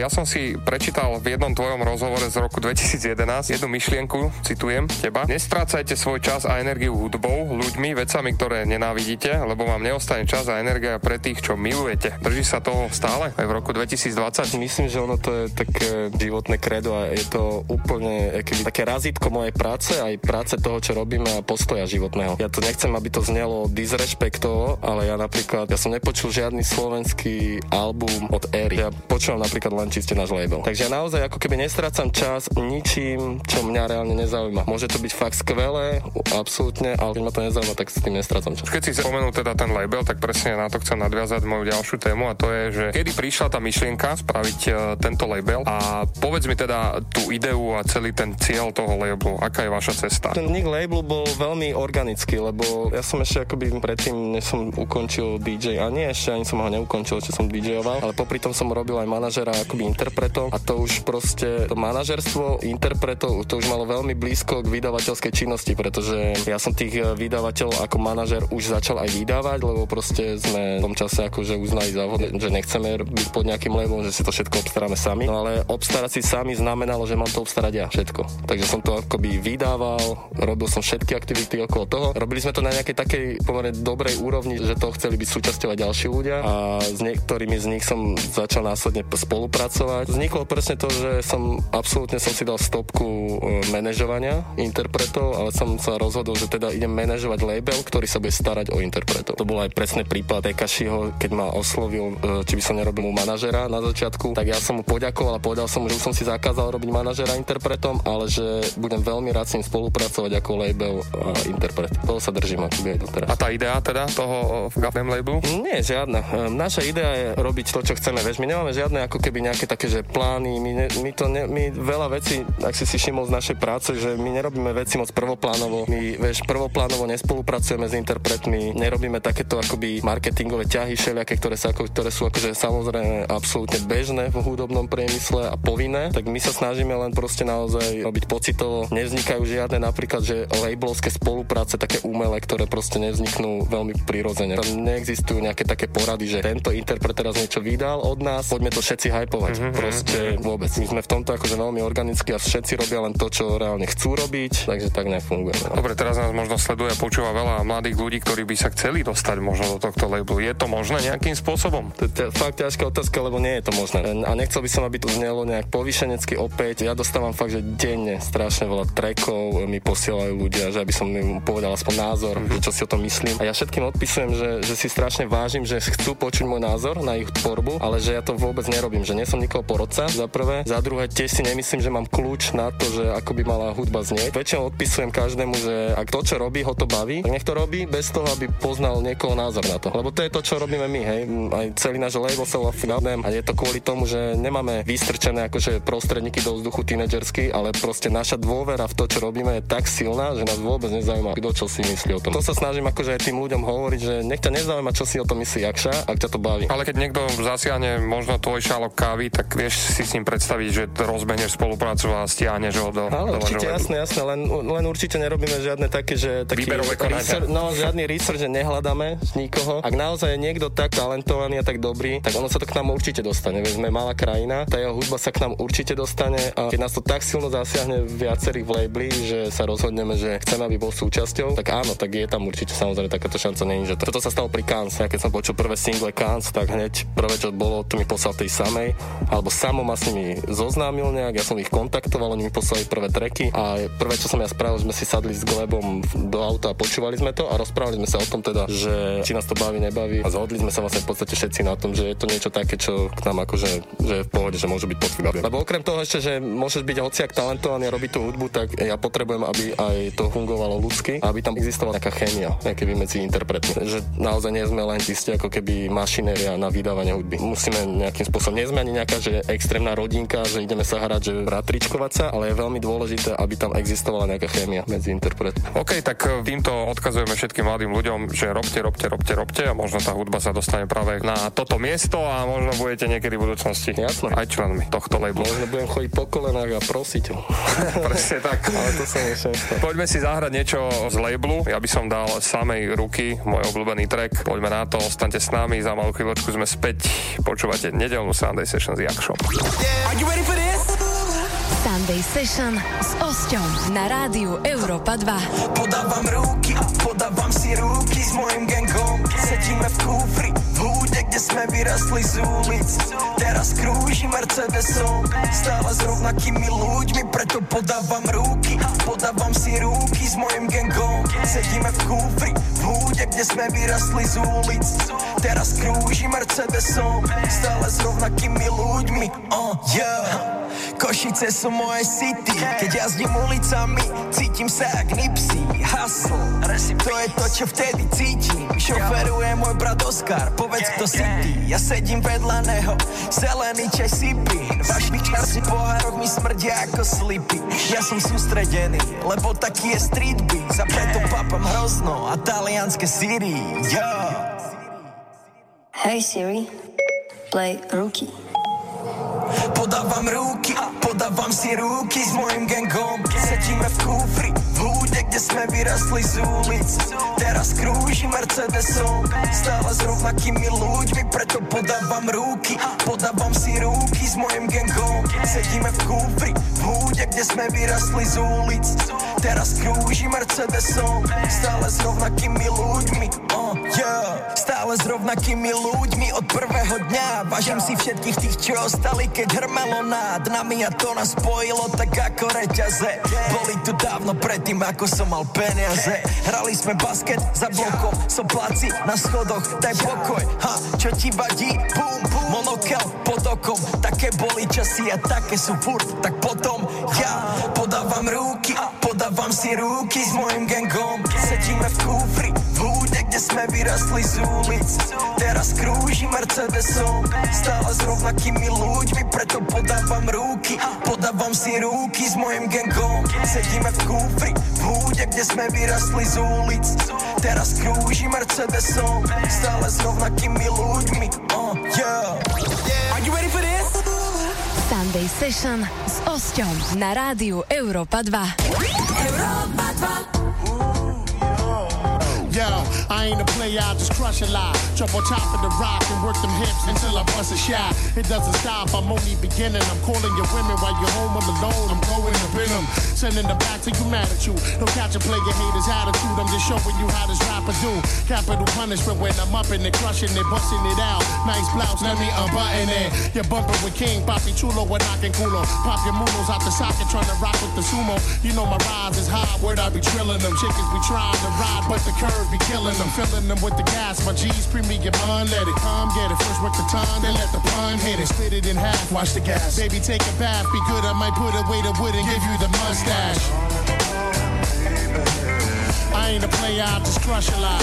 Ja som si prečítal v jednom tvojom rozhovore z roku 2011 jednu myšlienku, citujem teba. Nestrácajte svoj čas a energiu hudbou, ľuďmi, vecami, ktoré nenávidíte, lebo vám neostane čas a energia pre tých, čo milujete. Drží sa toho stále aj v roku 2020?
Myslím, že ono to je také životné kredo a je to úplne keby, také razítko mojej práce, aj práce toho, čo robíme a postoja životného. Ja to nechcem, aby to znelo disrešpektovo, ale ja napríklad, ja som nepočul žiadny slovenský album od Éry. Ja počúvam napríklad len čiste náš label. Takže ja naozaj ako keby nestrácam čas ničím, čo mňa reálne nezaujíma. Môže to byť fakt skvelé, absolútne, ale keď ma to nezaujíma, tak s tým nestrácam čas.
Keď si spomenul teda ten label, tak presne na to chcem nadviazať moju ďalšiu tému a to je, že kedy prišla tá myšlienka spraviť uh, tento label a povedz mi teda tú ideu a celý ten cieľ toho labelu, aká je vaša cesta?
Ten nick labelu bol veľmi organický, lebo ja som ešte akoby predtým, než som ukončil DJ, a nie ešte ani som ho neukončil, čo som DJoval, ale popri tom som robil aj manažera akoby interpretov a to už proste, to manažerstvo interpretov, to už malo veľmi blízko k vydavateľskej činnosti, pretože ja som tých eh, vydavateľov ako manažer už začal aj vydávať, lebo proste sme v tom čase akože uznali za že nechceme byť pod nejakým labelom, že si to všetko obstaráme sami. No ale obstarať si sami znamenalo, že mám to obstarať ja všetko. Takže som to akoby vydával, robil som všetky aktivity okolo toho. Robili sme to na nejakej takej pomerne dobrej úrovni, že to chceli byť súčasťou aj ďalší ľudia a s niektorými z nich som začal následne spolupracovať. Vzniklo presne to, že som absolútne som si dal stopku e, manažovania interpretov, ale som sa rozhodol, že teda idem manažovať label, ktorý sa bude starať o interpretov. To bol aj presný prípad Ekašiho, keď ma oslovil, e, či by som nerobil mu manažera na začiatku, tak ja som mu poďakoval a povedal som mu, že už som si zakázal robiť manažera interpretom, ale že budem veľmi rád s ním spolupracovať ako label a interpret. Toho sa držím akoby aj doteraz.
A tá idea teda toho FM labelu?
Nie, žiadna. Ehm, naša idea je robiť to, čo chceme. Vieš, my nemáme žiadne ako keby nejaké také, že plány, my, ne, my to ne, my veľa vecí, ak si si všimol z našej práce, že my nerobíme veci moc prvoplánovo. My, vieš, prvoplánovo nespolupracujeme s interpretmi, nerobíme takéto akoby marketingové ťahy všelijaké, ktoré, sa, ako, ktoré sú akože samozrejme absolútne bežné v hudobnom priemysle a povinné, tak my sa snažíme len proste naozaj robiť pocitovo. Nevznikajú žiadne napríklad, že labelovské spolupráce také umelé, ktoré proste nevzniknú veľmi prirodzene. Tam neexistujú nejaké také porady, že tento interpret teraz niečo vydal od nás, poďme to všetci hypovať. Mm-hmm. Proste vôbec. My sme v tomto akože veľmi organicky a všetci robia len to, čo reálne chcú robiť, takže tak nefunguje. No.
Dobre, teraz nás možno sleduje a počúva veľa mladých ľudí, ktorí by sa chceli dostať možno do tohto labelu. Je to možné nejakým spôsobom?
To je fakt ťažká otázka, lebo nie je to možné. A nechcel by som, aby to znelo nejak povýšenecky opäť. Ja dostávam fakt, že denne strašne veľa trackov mi posielajú ľudia, že aby som im povedal aspoň názor, mm-hmm. čo si o tom myslím. A ja všetkým odpisujem, že, že si strašne vážim, že chcú počuť môj názor na ich tvorbu, ale že ja to vôbec nerobím, že nie som nikoho porodca, za prvé. Za druhé, tiež si nemyslím, že mám kľúč na to, že ako by mala hudba znieť. Väčšinou odpisujem každému, že ak to, čo robí, ho to baví, tak nech to robí bez toho, aby poznal niekoho názor na to. Lebo to je to, čo robíme my, hej. Aj celý náš label sa a je to kvôli tomu, že nemáme vystrčené akože prostredníky do vzduchu tínedžersky, ale proste naša dôvera v to, čo robíme, je tak silná, že nás vôbec nezaujíma, kto čo si myslí o tom. To sa snažím akože aj tým ľuďom hovoriť, že nech ťa nezaujíma, čo si o tom myslí Jakša, ak ťa to baví.
Ale keď niekto zasiahne možno tvoj šálok kávy, tak vieš si s ním predstaviť, že rozbehneš spoluprácu a stiahneš ho do...
Ale do určite, jasné, jasné, len, len určite nerobíme žiadne také, že... Taký
Výberové
research, No, žiadny research, že nehľadáme nikoho. Ak naozaj je niekto tak talentovaný a tak dobrý, tak ono sa to k nám určite dostane. Veď sme malá krajina, tá jeho hudba sa k nám určite dostane a keď nás to tak silno zasiahne viacerých v labeli, že sa rozhodneme, že chceme, aby bol súčasťou, tak áno, tak je tam určite samozrejme takáto šanca není, že toto sa stalo pri Cannes. Ja keď som počul prvé single Cannes, tak hneď prvé, čo bolo, to mi poslal tej samej, alebo samo ma s nimi zoznámil nejak, ja som ich kontaktoval, oni mi poslali prvé treky a prvé, čo som ja spravil, sme si sadli s Glebom do auta a počúvali sme to a rozprávali sme sa o tom teda, že či nás to baví, nebaví a zhodli sme sa vlastne v podstate všetci na tom, že je to niečo také, čo k nám akože že je v pohode, že môže byť pochybné. Lebo okrem toho ešte, že môžeš byť hociak talentovaný a robiť tú hudbu, tak ja potrebujem, aby aj to fungovalo ľudsky, aby tam existovala nejaká chémia, nejaké medzi interpretmi. Že naozaj nie sme len čiste ako keby mašinéria na vydávanie hudby. Musíme nejakým spôsobom, nie sme ani nejaká že extrémna rodinka, že ideme sa hrať, že ratričkovať sa, ale je veľmi dôležité, aby tam existovala nejaká chémia medzi interpretmi.
OK, tak e, týmto odkazujeme všetkým mladým ľuďom, že robte, robte, robte, robte a možno tá hudba sa dostane práve na toto miesto a možno budete niekedy v budúcnosti
Jasne.
aj členmi tohto labelu.
Možno budem chodiť po kolenách a prosiť ho.
Presne tak.
ale to sa
Poďme si zahrať niečo z labelu. Ja by som dal samej ruky môj obľúbený track. Poďme na to, ostaňte s nami, za malú chvíľočku sme späť. Počúvate nedelnú Sunday Session s Jakšom.
Are
Sunday Session s Osťom na rádiu Európa 2.
Podávam ruky, podávam si ruky s mojim gangom. Sedíme v kúfri, v húde, kde sme vyrastli z ulic. Teraz krúži Mercedesom, stále s rovnakými ľuďmi, preto podávam ruky. Podávam si ruky s mojim gangom. Sedíme v kúfri, v húde, kde sme vyrastli z ulic. Teraz krúži Mercedesom, stále s rovnakými ľuďmi. Uh, yeah. Košice sú moje city. Keď jazdím ulicami, cítim sa jak Nipsey Hustle, to je to, čo vtedy cítim. Šoferuje môj brat Oscar, povedz kto si ty. Ja sedím vedľa neho, zelený čaj sypím Vašich časí pohároch mi smrdia ako slipy. Ja som sústredený, lebo taký je street beat. A preto papam hrozno a talianské síry. Yeah.
Hey Siri, play Rookie
Podávam ruky, podávam si ruky s mojim gangom Sedíme v húde,
kde sme vyrastli z ulic Teraz krúži Mercedesom Stále s rovnakými ľuďmi, preto podávam ruky. Podávam si ruky s mojim gangom. Sedíme v kúfri, v húde, kde sme vyrastli z ulic. Teraz krúži Mercedesom Stále s rovnakými ľuďmi uh, yeah. Stále s rovnakými ľuďmi od prvého dňa. Vážim si všetkých tých, čo ostali, keď hrmelo nad nami A to nás spojilo tak ako reťaze. Boli tu dávno predtým, ako som mal peniaze. Hrali sme basket za blokom Sopláci na schodoch, daj pokoj. Ha, čo ti vadí? Bum, bum. Monokel pod okom Také boli časy a také sú furt. Tak potom ja podávam ruky Podávam si ruky s mojim gangom Sedíme v húde, kde sme vyrastli z ulic Teraz krúži Mercedesom Stále s rovnakými ľuďmi Preto podávam ruky Podávam si ruky s mojim gangom Sedíme v kúfri, v húde, kde sme vyrastli z ulic Teraz krúži Mercedesom Stále s rovnakými ľuďmi uh, yeah. Are you ready for this?
Sunday Session s Osťom na rádiu Európa 2.
Európa 2.
Yo, I ain't a player, I just crush a lot. Jump on top of the rock and work them hips until I bust a shot. It doesn't stop, I'm only beginning. I'm calling your women while you're home alone. I'm going up in them, sending them back to you mad at you. Don't catch a player haters attitude, I'm just showing you how this rapper do. Capital punishment when I'm up and they crushing it, busting it out. Nice blouse, let me unbutton it. You're bumping with King, Papi Chulo, we're knocking culo. Pop your mulos out the socket, trying to rock with the sumo. You know my rise is high, word I be drilling them. Chickens be trying to ride, but the curve be killing them. Filling them with the gas, my G's premium bun. Let it come, get it. First work the tongue, then let the pun hit it. Split it in half, watch the gas. Baby, take a bath, be good. I might put away the wood and give you the mustache. I ain't a player, I just crush a lot.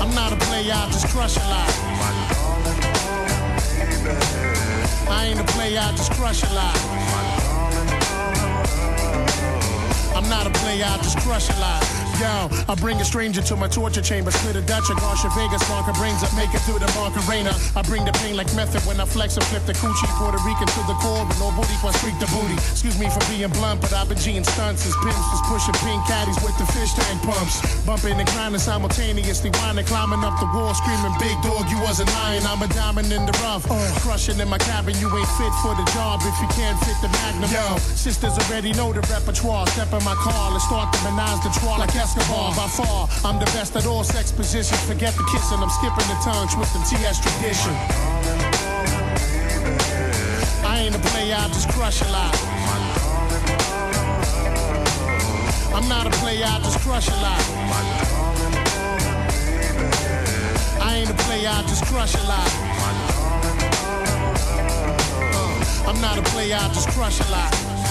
I'm not a player, I just crush a lot. I ain't a player, I just crush a lot. I'm not a player, I just crush a lot. Yo, I bring a stranger to my torture chamber, split a Dutch and Garsha Vegas, mark her brains up, make it through the Macarena. I bring the pain like method. When I flex and flip the coochie, Puerto Rican to the core, but no booty for freak the booty. Excuse me for being blunt, but I've been G'ing stunts. As pimps, just pushing pink caddies with the fish tank pumps. Bumping and grinding simultaneously, whining, climbing up the wall, screaming, big dog, you wasn't lying, I'm a diamond in the rough. Uh. Crushing in my cabin, you ain't fit for the job if you can't fit the magnum. Yo, sisters already know the repertoire, step in my car, let's start the menage the trois. Like Escobar. By far, I'm the best at all sex positions. Forget the kissing, I'm skipping the tongue, twisting TS tradition. I ain't a player, I just crush a lot. I'm not a player, I just crush a lot. I ain't a player, I just crush a lot. I'm not a player, I just crush a lot.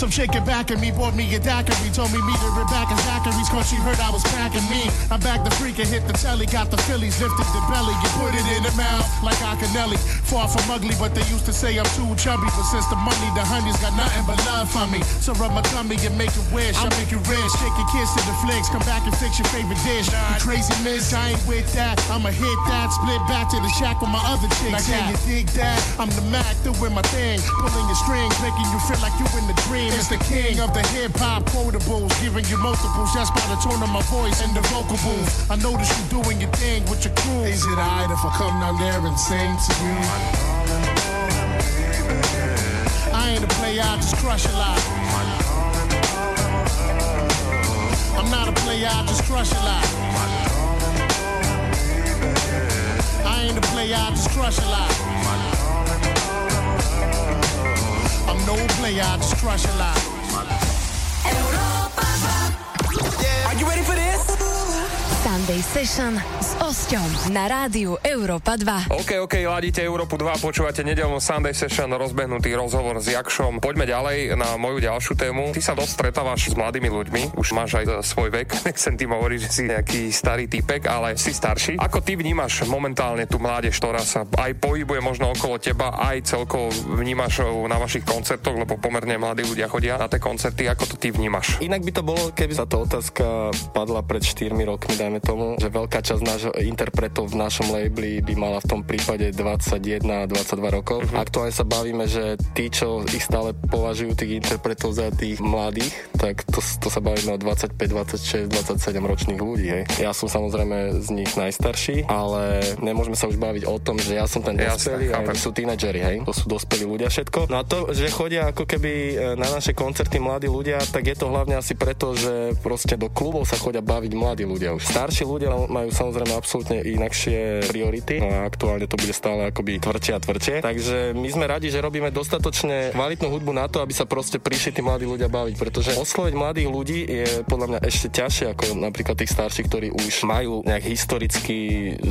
Some shaking back at me, bought me a daiquiri, told me meet her back in Zachary's cause she heard I was packing me. I bagged the freak and hit the telly, got the Phillies, lifted the belly, you put it in the mouth like Akinelli. Far from ugly, but they used to say I'm too chubby. But since the money, the honey's got nothing but love for me. So rub my tummy and make it wish. I make you rich, take a kiss to the flicks, come back and fix your favorite dish. You crazy miss, I ain't with that. I'ma hit that, split back to the shack with my other chicks. Like, can you dig that? I'm the Mac, doing my thing, pulling your strings, making you feel like you in the dream. It's the king of the hip hop quotables, giving you multiples just by the tone of my voice and the vocal booth. I notice you doing your thing with your crew. Is it alright if I come down there and sing to you? I ain't a player, I just crush a lot. I'm not a player, I just crush a lot. I ain't a player, I just crush a lot. No play, I just crush a lot.
Sunday Session s Osťom na rádiu Európa 2.
OK, OK, ladíte Európu 2, počúvate nedelnú Sunday Session, rozbehnutý rozhovor s Jakšom. Poďme ďalej na moju ďalšiu tému. Ty sa dosť stretávaš s mladými ľuďmi, už máš aj svoj vek, nechcem tým hovoriť, že si nejaký starý typek, ale si starší. Ako ty vnímaš momentálne tú mládež, ktorá sa aj pohybuje možno okolo teba, aj celkovo vnímaš na vašich koncertoch, lebo pomerne mladí ľudia chodia na tie koncerty, ako to ty vnímaš?
Inak by to bolo, keby sa tá otázka padla pred 4 rokmi, dajme tomu, že veľká časť nášho interpretov v našom labeli by mala v tom prípade 21 22 rokov. Uh-huh. Aktuálne sa bavíme, že tí, čo ich stále považujú tých interpretov za tých mladých, tak to, to sa bavíme o 25, 26, 27 ročných ľudí. Hej. Ja som samozrejme z nich najstarší, ale nemôžeme sa už baviť o tom, že ja som ten dospelý a oni sú tínedžeri, hej. To sú dospelí ľudia všetko. No a to, že chodia ako keby e, na naše koncerty mladí ľudia, tak je to hlavne asi preto, že proste do klubov sa chodia baviť mladí ľudia už. Starší ľudia majú samozrejme absolútne inakšie priority a aktuálne to bude stále akoby tvrdšie a tvrdšie. Takže my sme radi, že robíme dostatočne kvalitnú hudbu na to, aby sa proste prišli tí mladí ľudia baviť, pretože osloviť mladých ľudí je podľa mňa ešte ťažšie ako napríklad tých starších, ktorí už majú nejak historicky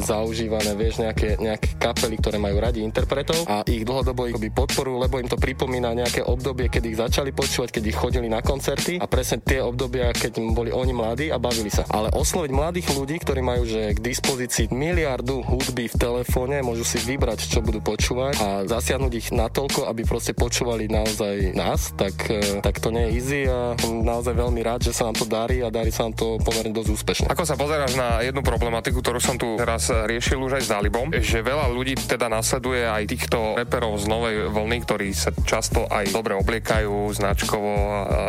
zaužívané, vieš, nejaké, nejaké kapely, ktoré majú radi interpretov a ich dlhodobo ich podporujú, lebo im to pripomína nejaké obdobie, keď ich začali počúvať, keď ich chodili na koncerty a presne tie obdobia, keď boli oni mladí a bavili sa. Ale osloviť mladých ľudí, ktorí majú že k dispozícii miliardu hudby v telefóne, môžu si vybrať, čo budú počúvať a zasiahnuť ich natoľko, aby proste počúvali naozaj nás, tak, e, tak to nie je easy a som naozaj veľmi rád, že sa nám to darí a darí sa nám to pomerne dosť úspešne.
Ako sa pozeráš na jednu problematiku, ktorú som tu teraz riešil už aj s Dalibom, že veľa ľudí teda nasleduje aj týchto reperov z novej vlny, ktorí sa často aj dobre obliekajú, značkovo,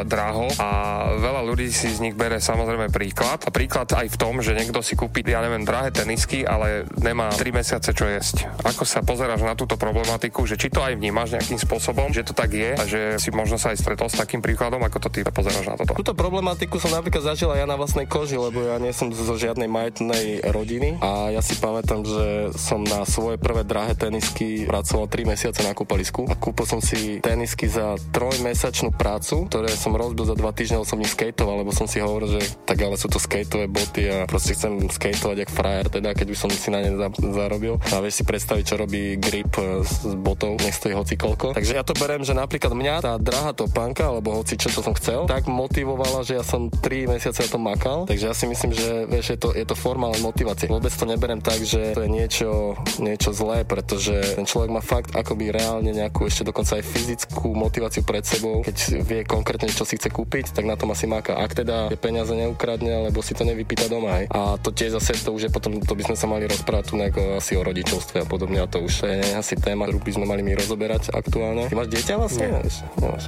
draho a veľa ľudí si z nich bere samozrejme príklad. A príklad aj v tom, že niekto si kúpi, ja neviem, drahé tenisky, ale nemá 3 mesiace čo jesť. Ako sa pozeráš na túto problematiku, že či to aj vnímaš nejakým spôsobom, že to tak je a že si možno sa aj stretol s takým príkladom, ako to ty pozeráš na toto?
Túto problematiku som napríklad zažila ja na vlastnej koži, lebo ja nie som zo žiadnej majetnej rodiny a ja si pamätám, že som na svoje prvé drahé tenisky pracoval 3 mesiace na kúpalisku a kúpil som si tenisky za trojmesačnú prácu, ktoré som rozbil za dva týždne, som ich skateboval, lebo som si hovoril, že tak ale sú to skateové boty a proste chcem skateovať jak frajer, teda keď už som si na ne za, zarobil. A vieš si predstaviť, čo robí grip e, s botou, nech stojí hoci koľko. Takže ja to berem, že napríklad mňa tá drahá topánka, alebo hoci čo, čo som chcel, tak motivovala, že ja som 3 mesiace na tom makal. Takže ja si myslím, že vieš, je to, je to forma motivácie. Vôbec to neberem tak, že to je niečo, niečo zlé, pretože ten človek má fakt akoby reálne nejakú ešte dokonca aj fyzickú motiváciu pred sebou, keď vie konkrétne, čo si chce kúpiť, tak na tom asi máka. Ak teda tie peniaze neukradne, alebo si to nevypýta doma. Hej. A to tiež zase to už je potom, to by sme sa mali rozprávať tu asi o rodičovstve a podobne. A to už je asi téma, ktorú by sme mali my rozoberať aktuálne. Ty máš dieťa vlastne? Nie. Nemáš.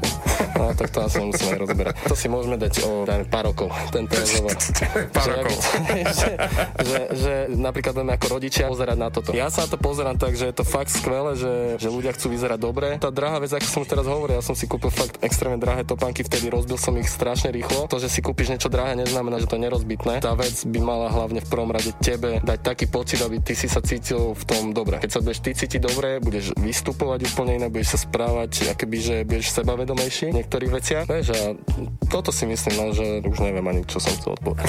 No, tak to asi musíme rozoberať. To si môžeme dať o dajme, pár rokov, tento rozhovor.
pár rokov.
že, že, že, napríklad budeme ako rodičia pozerať na toto. Ja sa to pozerám tak, že je to fakt skvelé, že, že ľudia chcú vyzerať dobre. Tá drahá vec, ako som teraz hovoril, ja som si kúpil fakt extrémne drahé topánky, vtedy rozbil som ich strašne rýchlo. To, že si kúpiš niečo drahé, neznamená, že to je nerozbitné. Tá vec by mala hlavne v prvom rade tebe dať taký pocit, aby ty si sa cítil v tom dobre. Keď sa budeš ty cítiť dobre, budeš vystupovať úplne inak, budeš sa správať, akoby, že budeš sebavedomejší v niektorých veciach. Vieš, a toto si myslím, no, že už neviem ani, čo som chcel odpovedať.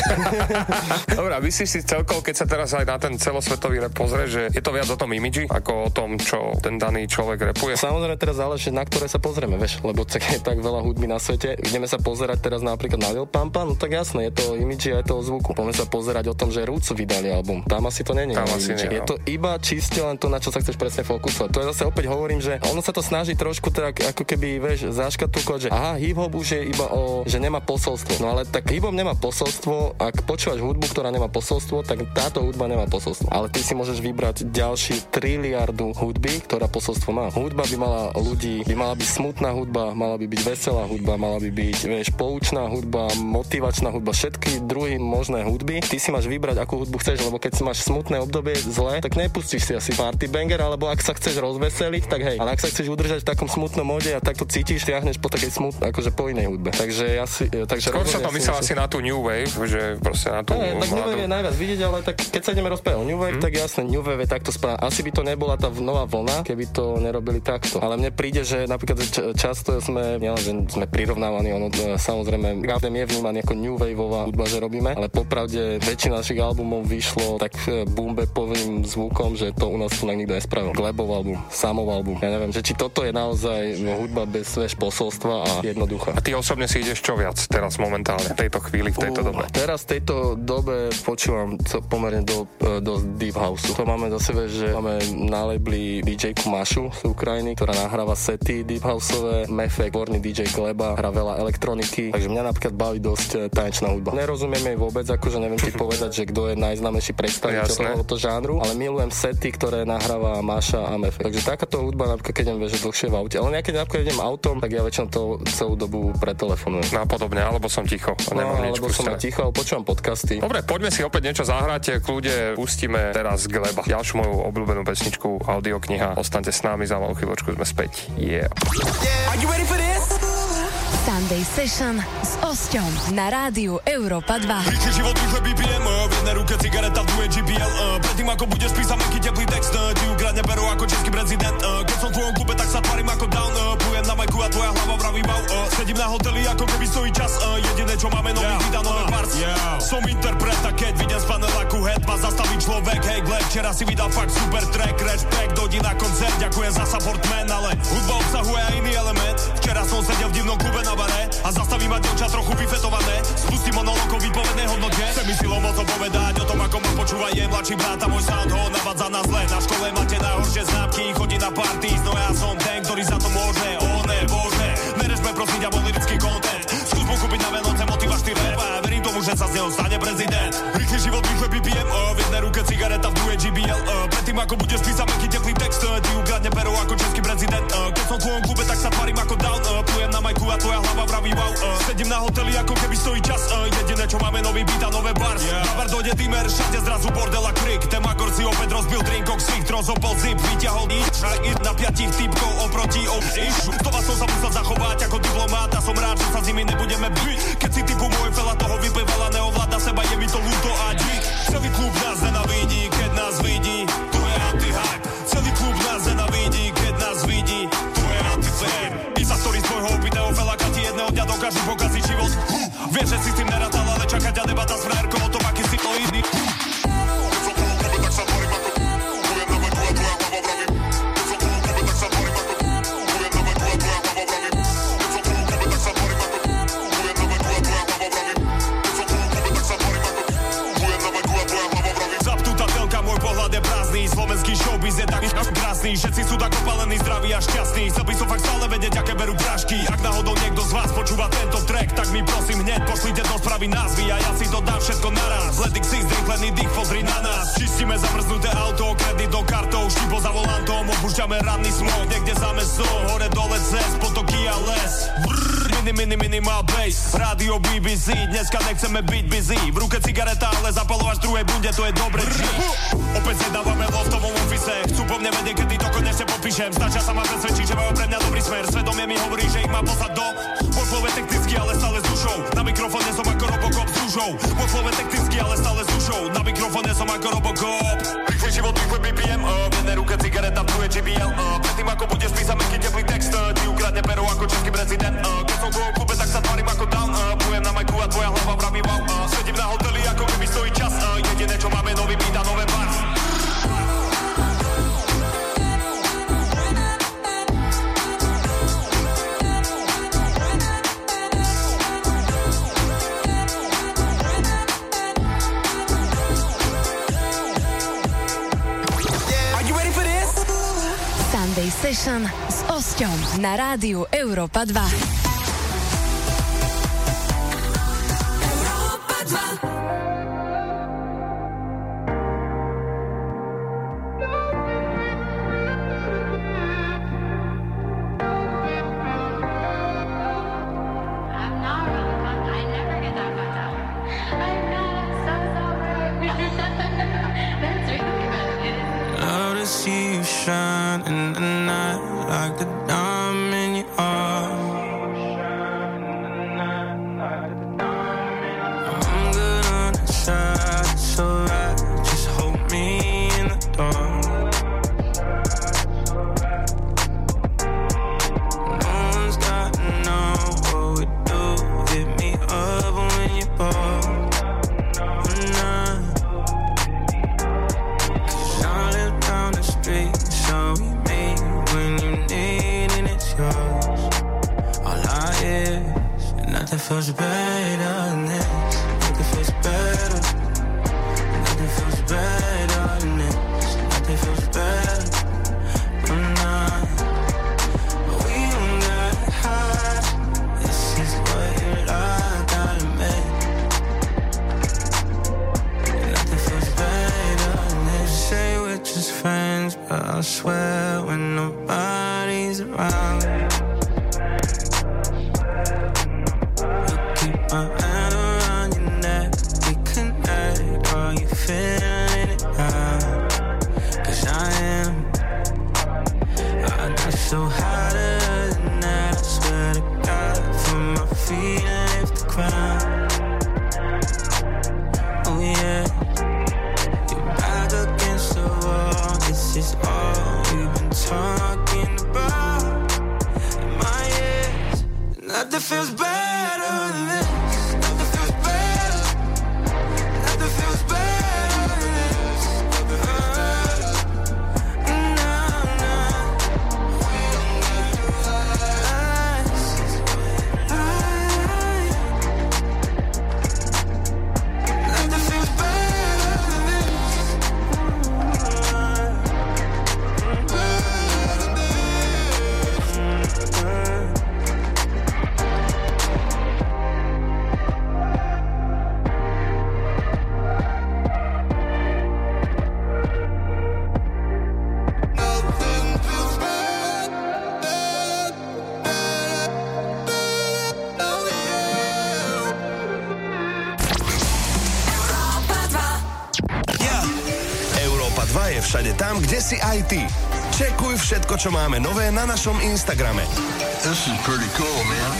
Dobre, myslíš si celkovo, keď sa teraz aj na ten celosvetový rap pozrie, že je to viac o tom imidži, ako o tom, čo ten daný človek repuje?
Samozrejme teraz záleží, na ktoré sa pozrieme, vieš, lebo je tak veľa hudby na svete. Ideme sa pozerať teraz napríklad na Lil Pampa, no tak jasné, je to imidži a je to o zvuku. Poďme sa pozerať o tom, že Roots vydali album. Tam asi to není.
Tam asi nie,
Je
no.
to iba čiste len to, na čo sa chceš presne fokusovať. To je zase opäť hovorím, že ono sa to snaží trošku tak ako keby, vieš, zaškatulkovať, že aha, hip-hop už je iba o, že nemá posolstvo. No ale tak hip-hop nemá posolstvo, ak počúvaš hudbu, ktorá nemá posolstvo, tak táto hudba nemá posolstvo. Ale ty si môžeš vybrať ďalší triliardu hudby, ktorá posolstvo má. Hudba by mala ľudí, by mala byť smutná hudba, mala by byť veselá hudba, mala by byť, vieš, poučná hudba, motivačná hudba, všetky druhy možné hudby. Ty si máš vybrať, akú hudbu chceš, lebo keď si máš smutné obdobie zle, tak nepustíš si asi party banger, alebo ak sa chceš rozveseliť, tak hej. Ale ak sa chceš udržať v takom smutnom mode a takto cítiš, stiahneš po takej smutnej, akože po inej hudbe. Takže ja si, takže
Skôr sa to myslel asi na tú New Wave, že proste na tú
Hey, tak New Wave je najviac vidieť, ale tak keď sa ideme rozprávať o New Wave, hmm. tak jasne, New Wave je takto správne. Asi by to nebola tá nová vlna, keby to nerobili takto. Ale mne príde, že napríklad často sme, nielen, že sme prirovnávaní, ono e, samozrejme, Gavdem je vnímaný ako New Waveová hudba, že robíme, ale popravde väčšina našich albumov vyšlo tak e, boombepovým zvukom, že to u nás tu nikto nespravil. Glebov album, Samov album. Ja neviem, že či toto je naozaj hudba bez vieš, posolstva a jednoduchá.
A ty osobne si ideš čo viac teraz momentálne, v tejto chvíli, v tejto
Uh,
dobe?
Teraz v tejto dobe počúvam co, pomerne do, e, do Deep House. To máme za sebe, že máme na labeli DJ Mašu z Ukrajiny, ktorá nahráva sety Deep Houseové, Mefek, vorný DJ Gleba, hrá veľa elektroniky, takže mňa napríklad baví dosť e, tanečná hudba. Nerozumiem jej vôbec, akože neviem ti povedať, že kto je najznámejší predstaviteľ tohoto žánru, ale milujem sety, ktoré nahráva Máša a Mefe. Takže takáto hudba, napríklad keď idem že dlhšie v aute. Ale ja keď napríklad idem autom, tak ja väčšinou to celú dobu pretelefonujem.
No a podobne, alebo som ticho. a
No,
Nemám nič
alebo som
pustené.
aj ticho, alebo počúvam podcasty.
Dobre, poďme si opäť niečo zahrať. Kľude pustíme teraz Gleba. Ďalšiu moju obľúbenú pesničku, audiokniha. Ostaňte s nami, za malú chvíľočku sme späť. Yeah.
Are you ready for this?
Sunday Session s Osťom na rádiu Európa 2.
Rýchly život, rýchle BPM, uh, v jednej ruke cigareta, v druhej GPL uh, Predtým ako budeš písať meký teplý text uh, Ti ukradne peru ako český prezident uh, Keď som v tvojom klube, tak sa tvarím ako down uh, Plujem na majku a tvoja hlava vraví wow uh, Sedím na hoteli, ako keby stojí čas uh, Jediné, čo máme nový, yeah. nové parts Som interpret a keď zastaví človek, hej Gleb. Včera si vydal fakt super track Respekt, dojdi na koncert, ďakujem za support man Ale hudba obsahuje aj iný element. Včera som sedel v divnom klube na bare A zastaví ma dievča trochu vyfetované. Spustím monolog o výpovednej hodnote. Chce mi silou mocou povedať o tom, ako ma počúva jej mladší brat A môj sound ho navádza na zle. Na škole máte najhoršie známky Chodí na parties, no ja som Cigareta, v druhej GBL uh, Predtým ako budeš písať meký teplý text uh, Ti ukradne peru ako český prezident uh, Keď som v tvojom klube, tak sa tvarím ako down uh, Plujem na majku a tvoja hlava vraví wow uh, Sedím na hoteli, ako keby stojí čas uh, Jediné, čo máme, nový beat a nové bars. Yeah. Na bar dojde týmer, všade zrazu bordel a krik. Temagor si opäť rozbil drinkok, svicht, rozopol zip Vyťahol nič na piatich typkov oproti obsiš To vás som sa musel zachovať ako diplomát A som rád, že sa s nimi nebudeme byť. Keď si typu môj veľa toho vyplývala Neovláda seba, je mi to ľúto dokážu pokaziť život. Huh. Vieš, že si s tým nerátal, ale čaká ťa debata s frajerkou o tom, aký si to iný. Prázdny. Slovenský showbiz je tak krásny Všetci sú tak opalení, zdraví a šťastní. Chcel by som fakt stále vedieť, aké berú prášky. Ak náhodou vás počúva tento track Tak mi prosím hneď pošlite do správy názvy A ja si to dám všetko naraz. Ledik si zrýchlený dých, pozri na nás. Čistíme zamrznuté auto, kredit do kartou Štipo za volantom, opúšťame ranný smog Niekde za mesom, hore dole cez Potoky a les. Brrr, Mini, mini, minimal bass. Rádio BBC, dneska nechceme byť busy. V ruke cigareta, ale zapalovať v druhej bunde To je dobre. G Opäť sedávame v loftovom office. Chcú po mne vedieť, kedy to konečne podpíšem Stačia sa ma presvedčiť, že majú pre mňa dobrý smer. Svedomie mi hovorí, že ich má poslať do Môj flow je technický, ale stále s dušou. Na mikrofóne som ako Robocop s dušou Môj flow je technický, ale stále s dušou. Na mikrofóne som ako Robocop. Rýchly život, rýchly BPM uh, V jednej ruke cigareta, v druhej GBL uh, Predtým ako budeš písať meký teplý text peru ako český prezident uh, Keď som v klube, tak sa tvarím ako down uh, Plujem na majku a tvoja hlava vraví wow uh, Sedím na hoteli, ako keby stojí čas uh, Jediné, čo máme, nový beat a nové bars
Are you ready for this?
Sunday Session s Osťom na rádiu Európa 2.
si aj ty. Čekuj všetko, čo máme nové na našom Instagrame. This is pretty cool, man.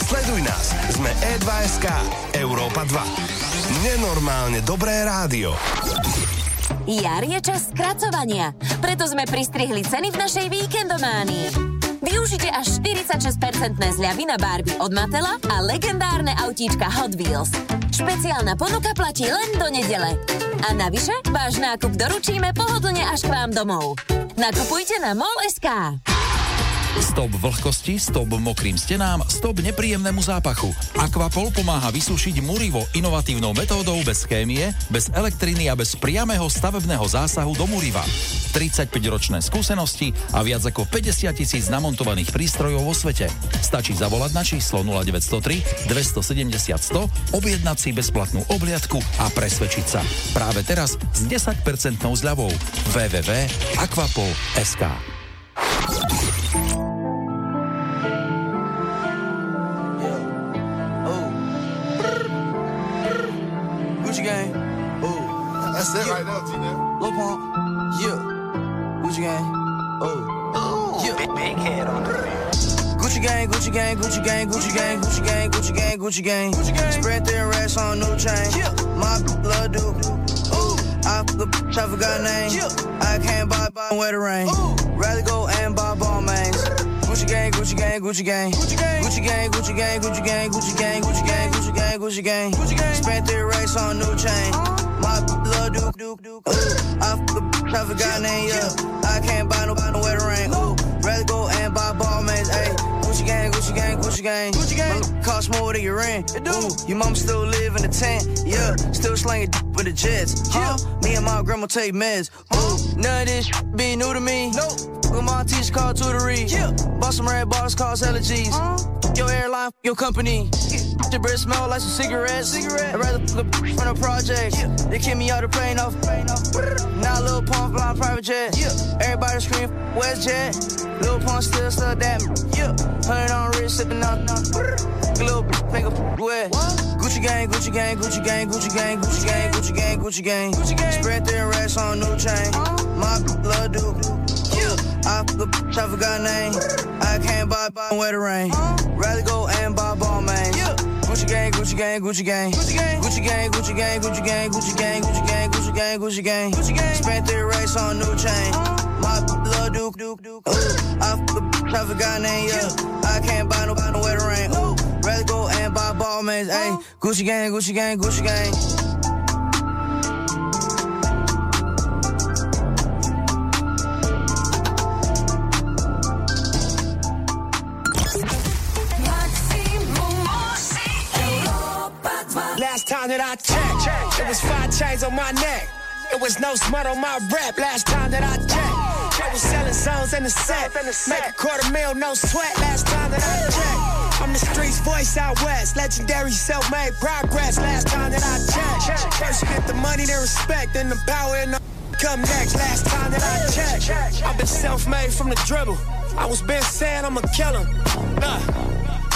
Sleduj nás. Sme E2SK. Európa 2. Nenormálne dobré rádio.
Jar je čas skracovania, preto sme pristrihli ceny v našej víkendománii. Využite až 46% zľavy na Barbie od Matela a legendárne autíčka Hot Wheels. Špeciálna ponuka platí len do nedele. A navyše, váš nákup doručíme pohodlne až k vám domov. Nakupujte na mol.sk.
Stop vlhkosti, stop mokrým stenám, stop nepríjemnému zápachu. Aquapol pomáha vysúšiť murivo inovatívnou metódou bez chémie, bez elektriny a bez priamého stavebného zásahu do muriva. 35-ročné skúsenosti a viac ako 50 tisíc namontovaných prístrojov vo svete. Stačí zavolať na číslo 0903 270 100, objednať si bezplatnú obliadku a presvedčiť sa. Práve teraz s 10% zľavou. www.aquapol.sk
Lil Pump. Yeah. Gucci gang. Oh. Yeah. Big, big head on the Gucci gang, Gucci gang, Gucci gang, Gucci gang, Gucci gang, Gucci gang, Gucci gang. Gucci gang. Spread thin racks on new chain. Yeah. My blood do. Ooh. I bitch, I forgot name. Yeah. I can't buy, buy, wear the rain. Ooh. Rather go and buy ball mains. Gucci gang, Gucci gang, Gucci gang. Gucci gang, Gucci gang, Gucci gang, Gucci gang, Gucci gang, Gucci gang, Gucci gang, Gucci gang. Gucci gang. Spent three racks on new chain. My blood do, do, do. Ooh. I fuck a bitch, I forgot name. Yeah. I can't buy no, no the rain. Ooh. Rather go and buy ball mains. Ayy. Gucci gang, Gucci gang, Gucci gang. Gucci gang. My cost more than your rent. It do. Ooh, your mom still live in the tent. Yeah. Still slanging d- with the jets. Huh? Me and my grandma take meds. Ooh. None of this sh- be new to me. Nope. Fuck my teacher called tutory. Yeah. Bought some red bars, cost hella G's. Huh? Your airline, your company. The breath smell like some cigarettes. Cigarette. I'd rather fuck a from the project. Yeah. They kick me out the plane off. Now Lil Pump flying private jet. Yeah. Everybody scream West Jet. Lil Pump still stuck that. Yeah. Hundred on wrist sipping on. Little finger wet. Gucci gang, Gucci gang, Gucci gang, Gucci gang, Gucci gang, Gucci gang, Gucci gang. Gucci gang. Spread thin racks on new chain. My do. Yeah. I a bitch, I forgot name. I can't buy, buy, wear the rain. Rather go and buy ball main. Yeah. Gucci gang, Gucci gang, Gucci gang. Gucci gang, Gucci gang, Gucci gang, Gucci gang, Gucci gang, Gucci gang, Gucci gang, Gucci gang. Gucci gang. Spent three racks on new chain. My blood do, do, do. Ooh. I fuck a bitch, I forgot name. Yeah. I can't buy no, buy no the rain. Ooh. Rather go and buy ball mains. Ayy. Gucci gang, Gucci gang, Gucci gang.
I checked, it was five chains on my neck. It was no smut on my rap. Last time that I checked, I was selling songs in the set. Make a quarter mil, no sweat. Last time that I checked, I'm the streets voice out west. Legendary self-made progress. Last time that I checked, first you get the money, then respect, then the power and the come next. Last time that I checked, I've been self-made from the dribble. I was been saying I'm a killer. Nah,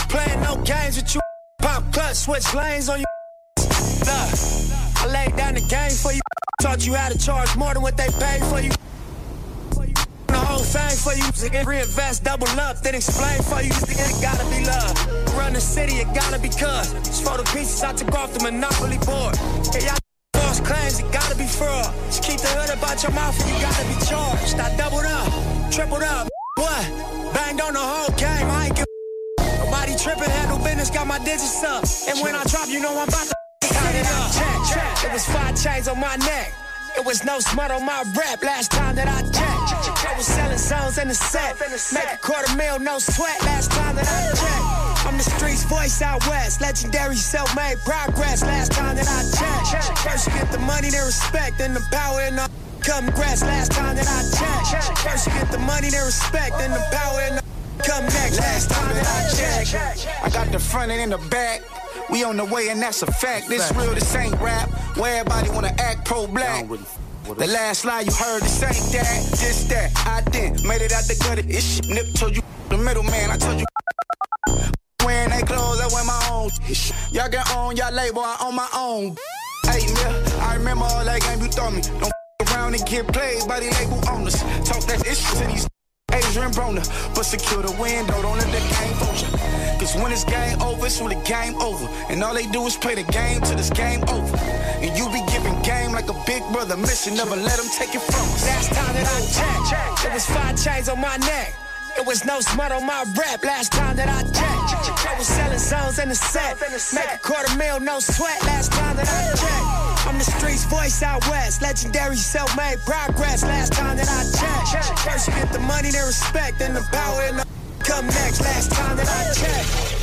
playing no games with you. Pop clutch, switch lanes on you. Laid down the game for you. Taught you how to charge more than what they paid for you. The whole
thing for you. Reinvest, double up, then explain for you. It gotta be love. Run the city, it gotta be cuz. Just for the pieces I took off the monopoly board. Hey, y'all false claims, it gotta be fraud. Just keep the hood about your mouth and you gotta be charged. I doubled up, tripled up. What? Banged on the whole game, I ain't give Nobody tripping, handle business, got my digits up. And when I drop, you know I'm about to count it up. It was five chains on my neck. It was no smut on my rap last time that I checked. I was selling songs in the set. Make a quarter mil, no sweat last time that I checked. I'm the streets voice out west. Legendary self-made progress last time that I checked. First you get the money, then respect, then the power and the come grass last time that I checked. First you get the money, then respect, then the power and the come next last time that I checked.
I got the front and in the back. We on the way and that's a fact. This real, this ain't rap. Where everybody wanna act pro-black. The last line you heard, this ain't that, this that. I did, made it out the gutter. It's shit. Nip told you the middle man. I told you wearing they clothes, I wear my own. Y'all get on y'all label, I own my own. Hey, yeah, I remember all that game you throw me. Don't f- around and get played by the label owners. Talk that ish to these Adrian Broner, but secure the window, don't let the game fool you. Cause when it's game over, it's really game over. And all they do is play the game till it's game over. And you be giving game like a big brother mission, never let them take it from us.
Last time that I checked, it was five chains on my neck. It was no smut on my rap last time that I checked. I was selling songs in the set. Make a quarter mil, no sweat last time that I checked. I'm the streets voice out west. Legendary self-made progress last time that I checked. First you get the money, then respect, then the power and the come next. Last time that I checked.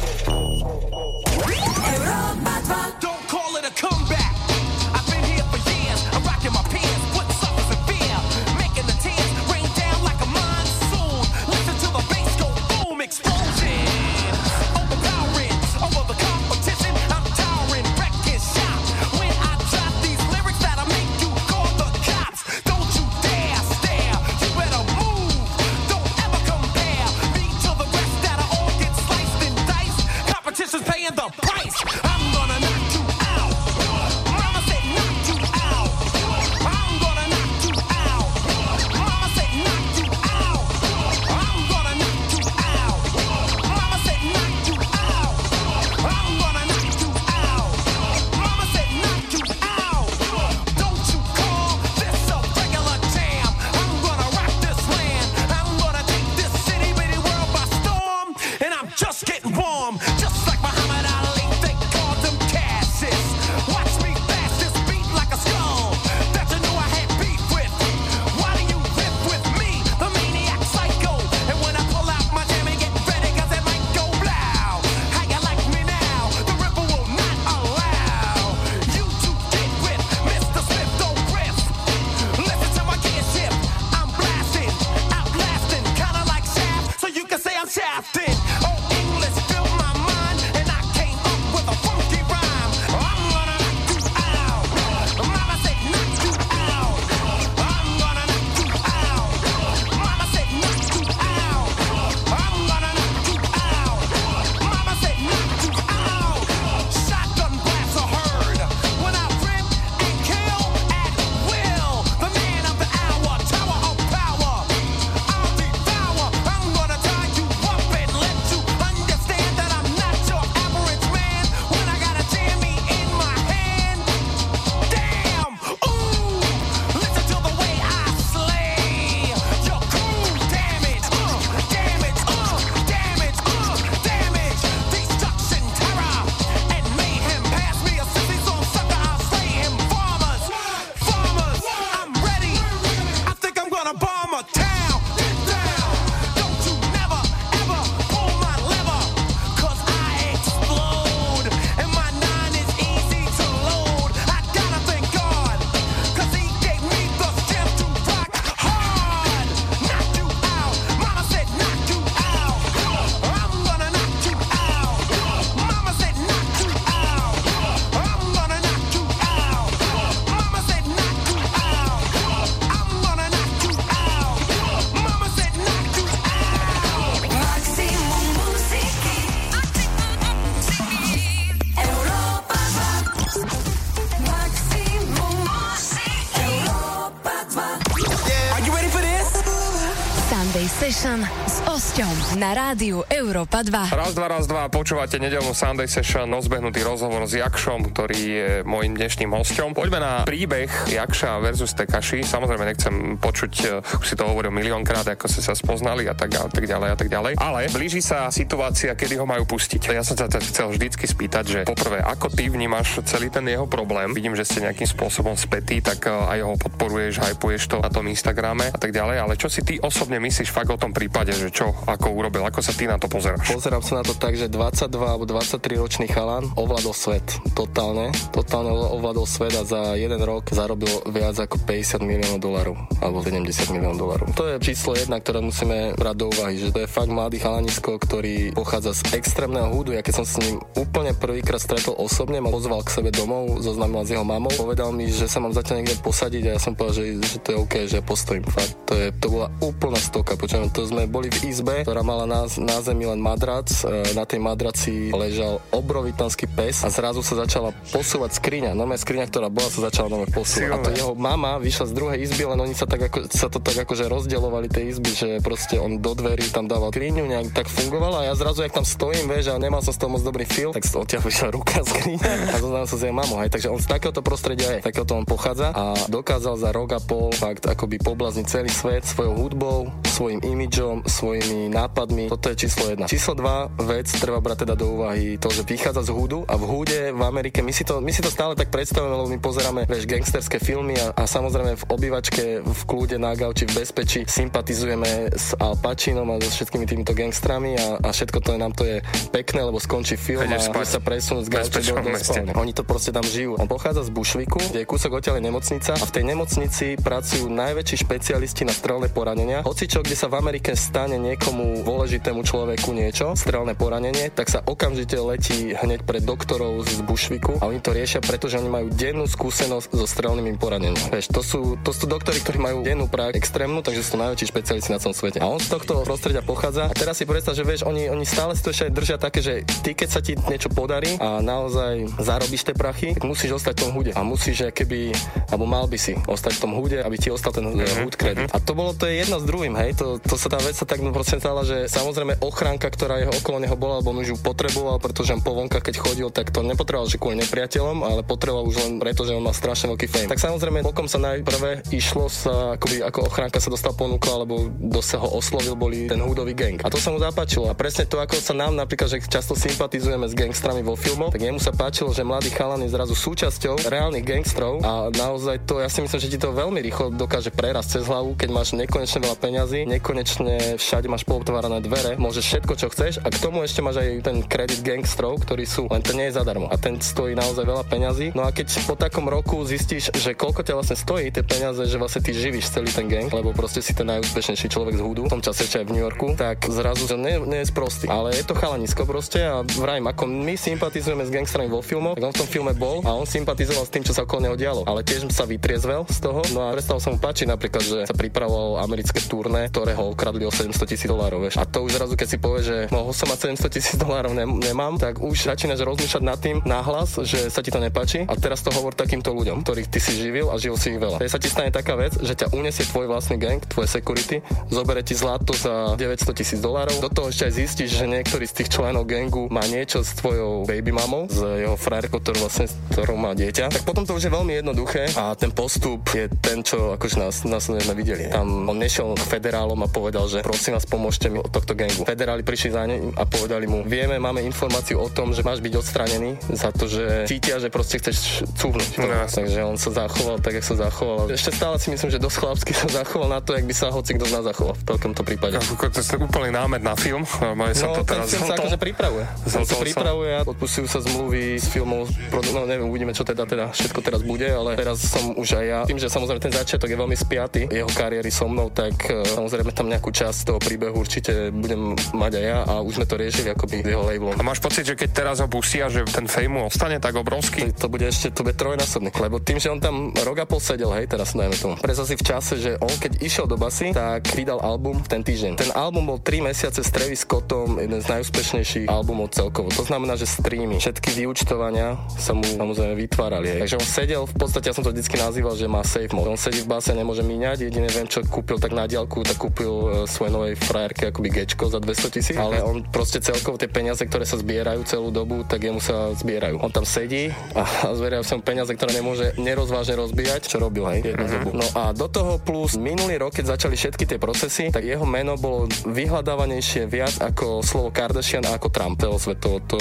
Na rádio Európa 2.
Raz, dva, raz, dva, počúvate nedelnú Sunday Session, rozbehnutý rozhovor s Jakšom, ktorý je môjim dnešným hostom. Poďme na príbeh Jakša versus Tekaši. Samozrejme nechcem počuť, eh, už si to hovoril miliónkrát, ako ste sa spoznali a tak, a tak ďalej a tak ďalej. Ale blíži sa situácia, kedy ho majú pustiť. Ja som sa ťa chcel vždycky spýtať, že poprvé, ako ty vnímaš celý ten jeho problém? Vidím, že ste nejakým spôsobom spätí, tak eh, aj ho podporuješ, hypuješ to na tom Instagrame a tak ďalej. Ale čo si ty osobne myslíš fakt o tom prípade, že čo, ako urobil, ako sa ty na to pozeráš?
Pozerám sa na to tak, že 22 alebo 23 ročný chalan ovládol svet. Totálne. Totálne ovládol svet a za jeden rok zarobil viac ako 50 miliónov dolarov. Alebo 70 miliónov dolarov. To je číslo jedna, ktoré musíme brať do úvahy, že to je fakt mladý chalanisko, ktorý pochádza z extrémneho húdu. Ja keď som s ním úplne prvýkrát stretol osobne, ma pozval k sebe domov, zoznámil s jeho mamou, povedal mi, že sa mám zatiaľ niekde posadiť a ja som povedal, že, že to je OK, že ja postojím. Fakt, to, je, to bola úplná stoka. Počujem, to sme boli v izbe, ktorá mala na, na zemi len madrac. E, na tej madraci ležal obrovitanský pes a zrazu sa začala posúvať skriňa. Nové skriňa, ktorá bola, sa začala nové posúvať. A to jeho mama vyšla z druhej izby, len oni sa, tak ako, sa to tak akože rozdielovali tie izby, že proste on do dverí tam dával skriňu, nejak tak fungovalo a ja zrazu, jak tam stojím, vieš, a nemal som z toho moc dobrý feel, tak odtiaľ vyšla ruka skriňa a zoznám sa s jej mamou. Hej. Takže on z takéhoto prostredia je, takéhoto on pochádza a dokázal za rok a pol fakt akoby poblazniť celý svet svojou hudbou, svojim imidžom, svojimi nápadmi. Toto je číslo jedna. Číslo dva vec treba brať teda do úvahy to, že vychádza z húdu a v húde v Amerike my si to, my si to stále tak predstavujeme, lebo my pozeráme vieš, gangsterské filmy a, a samozrejme v obývačke v kľude na gauči v bezpečí sympatizujeme s Al Pacinom a so všetkými týmito gangstrami a, a všetko to je, nám to je pekné, lebo skončí film a a sa presunú z gauče do, do Oni to proste tam žijú. On pochádza z Bušviku, kde je kúsok odtiaľ nemocnica a v tej nemocnici pracujú najväčší špecialisti na strelné poranenia. Hoci čo, kde sa v Amerike stane niekomu dôležitému človeku niečo, strelné poranenie, tak sa okamžite letí hneď pre doktorov z Bušviku a oni to riešia, pretože oni majú dennú skúsenosť so strelnými poranením. Vieš, to sú, to sú doktori, ktorí majú dennú prax extrémnu, takže sú najväčší špecialisti na celom svete. A on z tohto prostredia pochádza. A teraz si predstav, že vieš, oni, oni stále si to ešte držia také, že ty keď sa ti niečo podarí a naozaj zarobíš tie prachy, musíš ostať v tom hude. A musíš, keby, alebo mal by si ostať v tom hude, aby ti ostal ten mm-hmm. hud kredit. A to bolo to je jedno s druhým, hej. To, to sa tá vec sa tak proste stala, že samozrejme ochránka, ktorá jeho okolo neho bola, lebo on už ju potreboval, pretože on po vonka, keď chodil, tak to nepotreboval, že kvôli nepriateľom, ale potreboval už len preto, že on má strašne veľký fame. Tak samozrejme, bokom sa najprv išlo sa, akoby ako ochránka sa dostal ponuka, alebo dosť ho oslovil, boli ten hudový gang. A to sa mu zapáčilo. A presne to, ako sa nám napríklad, že často sympatizujeme s gangstrami vo filmoch, tak jemu sa páčilo, že mladý chalan je zrazu súčasťou reálnych gangstrov a naozaj to, ja si myslím, že ti to veľmi rýchlo dokáže prerásť cez hlavu, keď máš nekonečne veľa peňazí, nekonečne všade máš pootvárané dvere, môžeš všetko, čo chceš a k tomu ešte máš aj ten kredit gangstrov, ktorí sú, len to nie je zadarmo a ten stojí naozaj veľa peňazí. No a keď po takom roku zistíš, že koľko ťa vlastne stojí tie peniaze, že vlastne ty živíš celý ten gang, lebo proste si ten najúspešnejší človek z hudu, v tom čase ešte aj v New Yorku, tak zrazu že nie, nie je sprostý. Ale je to chalanisko proste a vrajím, ako my sympatizujeme s gangstrami vo filmoch, tak on v tom filme bol a on sympatizoval s tým, čo sa okolo neho dialo. Ale tiež sa vytriezvel z toho. No a prestal sa mu páči napríklad, že sa pripravovalo americké turné, ktoré ho ukradli o 700 tisíc dolárov. A to už zrazu, keď si povie, že mohol som mať 700 tisíc dolárov, ne, nemám, tak už začínaš rozmýšľať nad tým nahlas, že sa ti to nepáči. A teraz to hovor takýmto ľuďom, ktorých ty si živil a žil si ich veľa. Keď sa ti stane taká vec, že ťa unesie tvoj vlastný gang, tvoje security, zobere ti zlato za 900 tisíc dolárov, do toho ešte aj zistíš, že niektorý z tých členov gangu má niečo s tvojou baby mamou, s jeho frajerkou, ktorú vlastne, ktorou má dieťa, tak potom to už je veľmi jednoduché a ten postup je ten, čo akože nás, nás sme videli. Tam on nešiel k federálom a povedal, že prosím vás, pomôžte mi od tohto gangu. Federáli prišli za ním a povedali mu, vieme, máme informáciu o tom, že máš byť odstranený za to, že cítia, že proste chceš cúvnuť. No, takže on sa zachoval tak, jak sa zachoval. Ešte stále si myslím, že dosť chlapsky sa zachoval na to, jak by sa hoci kto z nás zachoval v takomto prípade.
Ako, to je úplný námed na film. No,
no to teraz ten film sa akože pripravuje. Ten sa pripravuje a odpustujú sa zmluvy s filmov, no neviem, uvidíme, čo teda, teda všetko teraz bude, ale teraz som už aj ja, tým, že samozrejme ten začiatok je veľmi spiatý jeho kariéry so mnou, tak uh, samozrejme tam nejakú časť toho príbehu určite budem mať aj ja a už sme to riešili akoby jeho labelom.
A máš pocit, že keď teraz ho pustia, že ten fame ostane tak obrovský?
To, to bude ešte, to bude trojnásobný, lebo tým, že on tam rok a pol sedel, hej, teraz dajme tomu. Si v čase, že on keď išiel do basy, tak vydal album v ten týždeň. Ten album bol 3 mesiace s Travis Scottom, jeden z najúspešnejších albumov celkovo. To znamená, že streamy, všetky vyučtovania sa mu samozrejme vytvárali. Hej. Takže on sedel, v podstate ja som to vždycky nazýval, že má safe mode. On sedí v base, nemôže míňať, jediné viem, čo kúpil tak na diálku, tak kúpil uh, svojej novej frajerke akoby gečko za 200 tisíc, ale on proste celkovo tie peniaze, ktoré sa zbierajú celú dobu, tak jemu sa zbierajú. On tam sedí a, a zbierajú sa mu peniaze, ktoré nemôže nerozvážne rozbíjať, čo robil, hej, jednu dobu. No a do toho plus minulý rok, keď začali všetky tie procesy, tak jeho meno bolo vyhľadávanejšie viac ako slovo Kardashian a ako Trump celosvetovo, to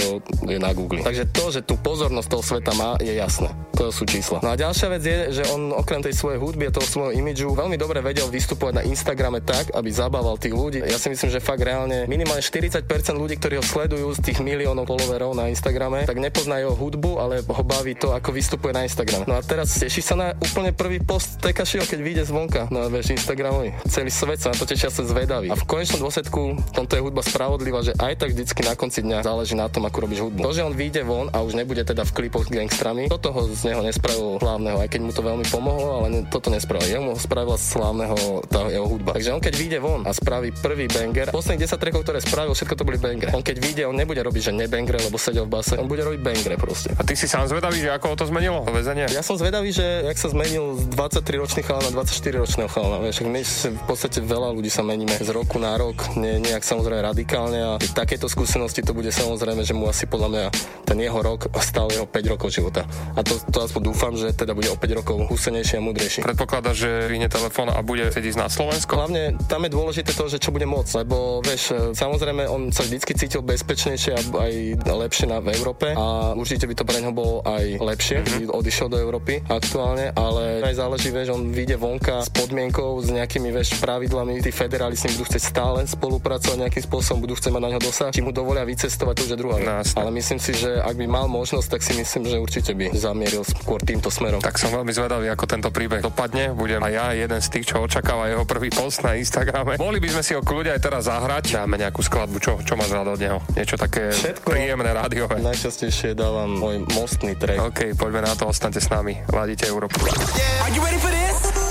je na Google. Takže to, že tú pozornosť toho sveta má, je jasné. To sú čísla. No a ďalšia vec je, že on okrem tej svojej hudby a toho svojho imidžu veľmi dobre vedel vystupovať na Instagrame tak, aby zabával tých ľudí. Ja si myslím, že fakt reálne minimálne 40% ľudí, ktorí ho sledujú z tých miliónov followerov na Instagrame, tak nepoznajú jeho hudbu, ale ho baví to, ako vystupuje na Instagrame. No a teraz teší sa na úplne prvý post Tekašiho, keď vyjde zvonka na vieš, Instagramový. Celý svet sa na to tešia sa zvedaví. A v konečnom dôsledku tomto je hudba spravodlivá, že aj tak vždycky na konci dňa záleží na tom, ako robíš hudbu. To, že on vyjde von a už nebude teda v klipoch gangstrami, to toho z neho nespravil hlavného, aj keď mu to veľmi pomohlo, ale ne, toto nespravil. Jemu spravila slávneho tá jeho hudba. Takže on keď vyjde von a spraví prvý banger, posledných 10 trackov, ktoré spravil, všetko to boli bangre. On keď vyjde, on nebude robiť, že nebangre, lebo sedel v base, on bude robiť bangre proste.
A ty si sám zvedavý, že ako ho to zmenilo, väzenie?
Ja som zvedavý, že jak sa zmenil z 23 ročných chalana na 24 ročného chalana. Vieš, my v podstate veľa ľudí sa meníme z roku na rok, nie, nejak samozrejme radikálne a takéto skúsenosti to bude samozrejme, že mu asi podľa mňa ten jeho rok stal jeho 5 rokov života. A to, to aspoň dúfam, že teda bude o 5 rokov husenejší a mudrejší.
Predpokladá, že vyhne telefón a bude sedieť na Slovensko?
Hlavne tam je dôležité to, že čo bude môcť, lebo vieš, samozrejme on sa vždycky cítil bezpečnejšie a aj lepšie na, v Európe a určite by to pre neho bolo aj lepšie, mm-hmm. odišiel do Európy aktuálne, ale aj záleží, vieš, on vyjde vonka s podmienkou, s nejakými, vieš, pravidlami, tí federáli s ním budú chcieť stále spolupracovať nejakým spôsobom, budú chcieť mať na ňo dosah, či mu dovolia vycestovať, to už je druhá vec. No, ale myslím si, že ak by mal možnosť, tak si myslím, že určite by zamieril skôr týmto smerom.
Tak som veľmi zvedavý, ako tento príbeh dopadne. Budem aj ja jeden z tých, čo očakáva jeho prvý post na Instagrame. Mohli by sme si ho kľudia aj teraz zahrať. Dáme nejakú skladbu, čo, čo máš rád od neho? Niečo také Všetko príjemné rádiové.
Najčastejšie dávam môj mostný track.
OK, poďme na to, ostaňte s nami. Ladíte Európu.
Yeah. Are you ready for this?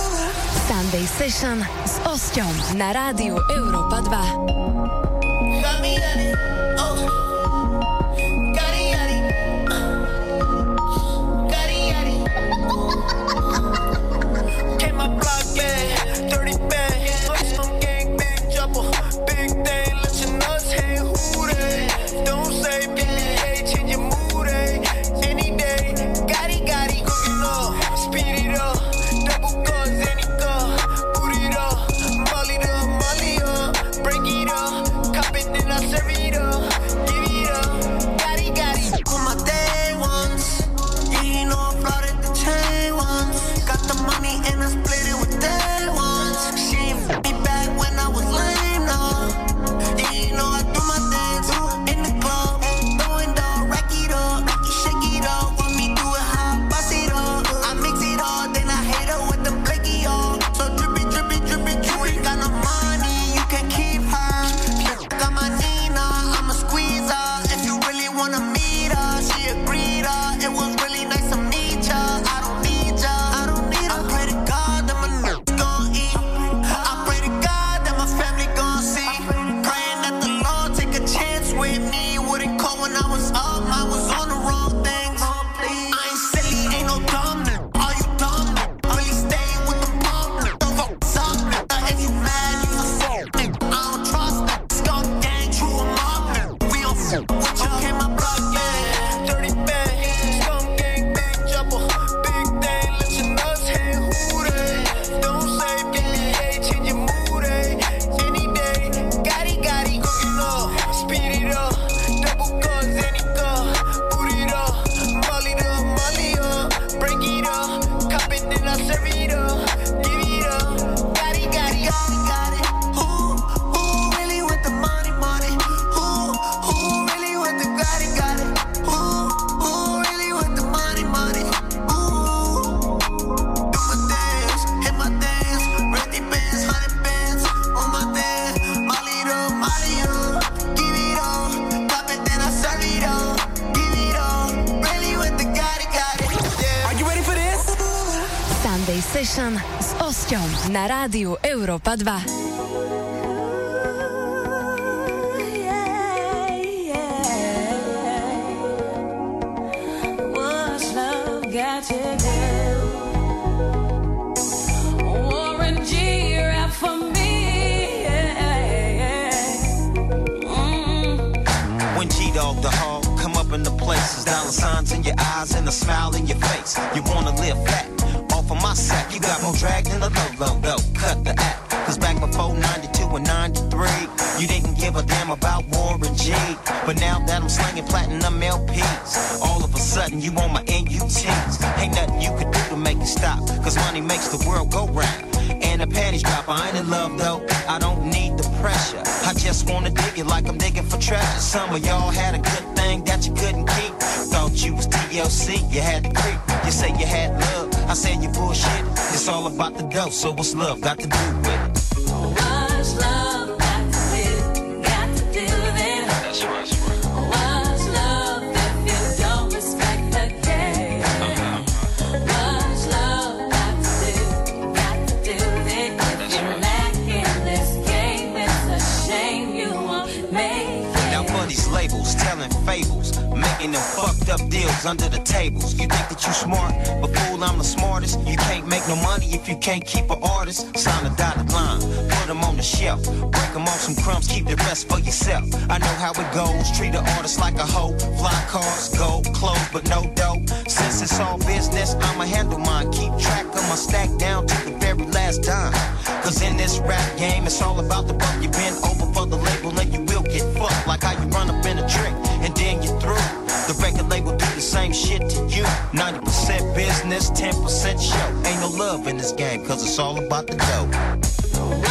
Sunday Session s Osťom na rádiu Európa 2. serving rádiu Európa 2. Of y'all had a good thing that you couldn't keep. Thought you was TLC, you had the creep. You say you had love. I said you bullshit. It's all about the dough, so what's love got to do with can't keep an artist. Sign a dotted line, put them on the shelf, break them off some crumbs, keep the rest for yourself. I know how it goes, treat an artist like a hoe. Fly cars, gold, clothes, but no dough. Since it's all business, I'ma handle mine. Keep track of my stack down to the very last dime. Cause in this rap game, it's all about the buck. You bend over for the label and you will get fucked. Like how you run up in a trick the same shit to you. 90% business, 10% show. Ain't no love in this game, cause it's all about the dough.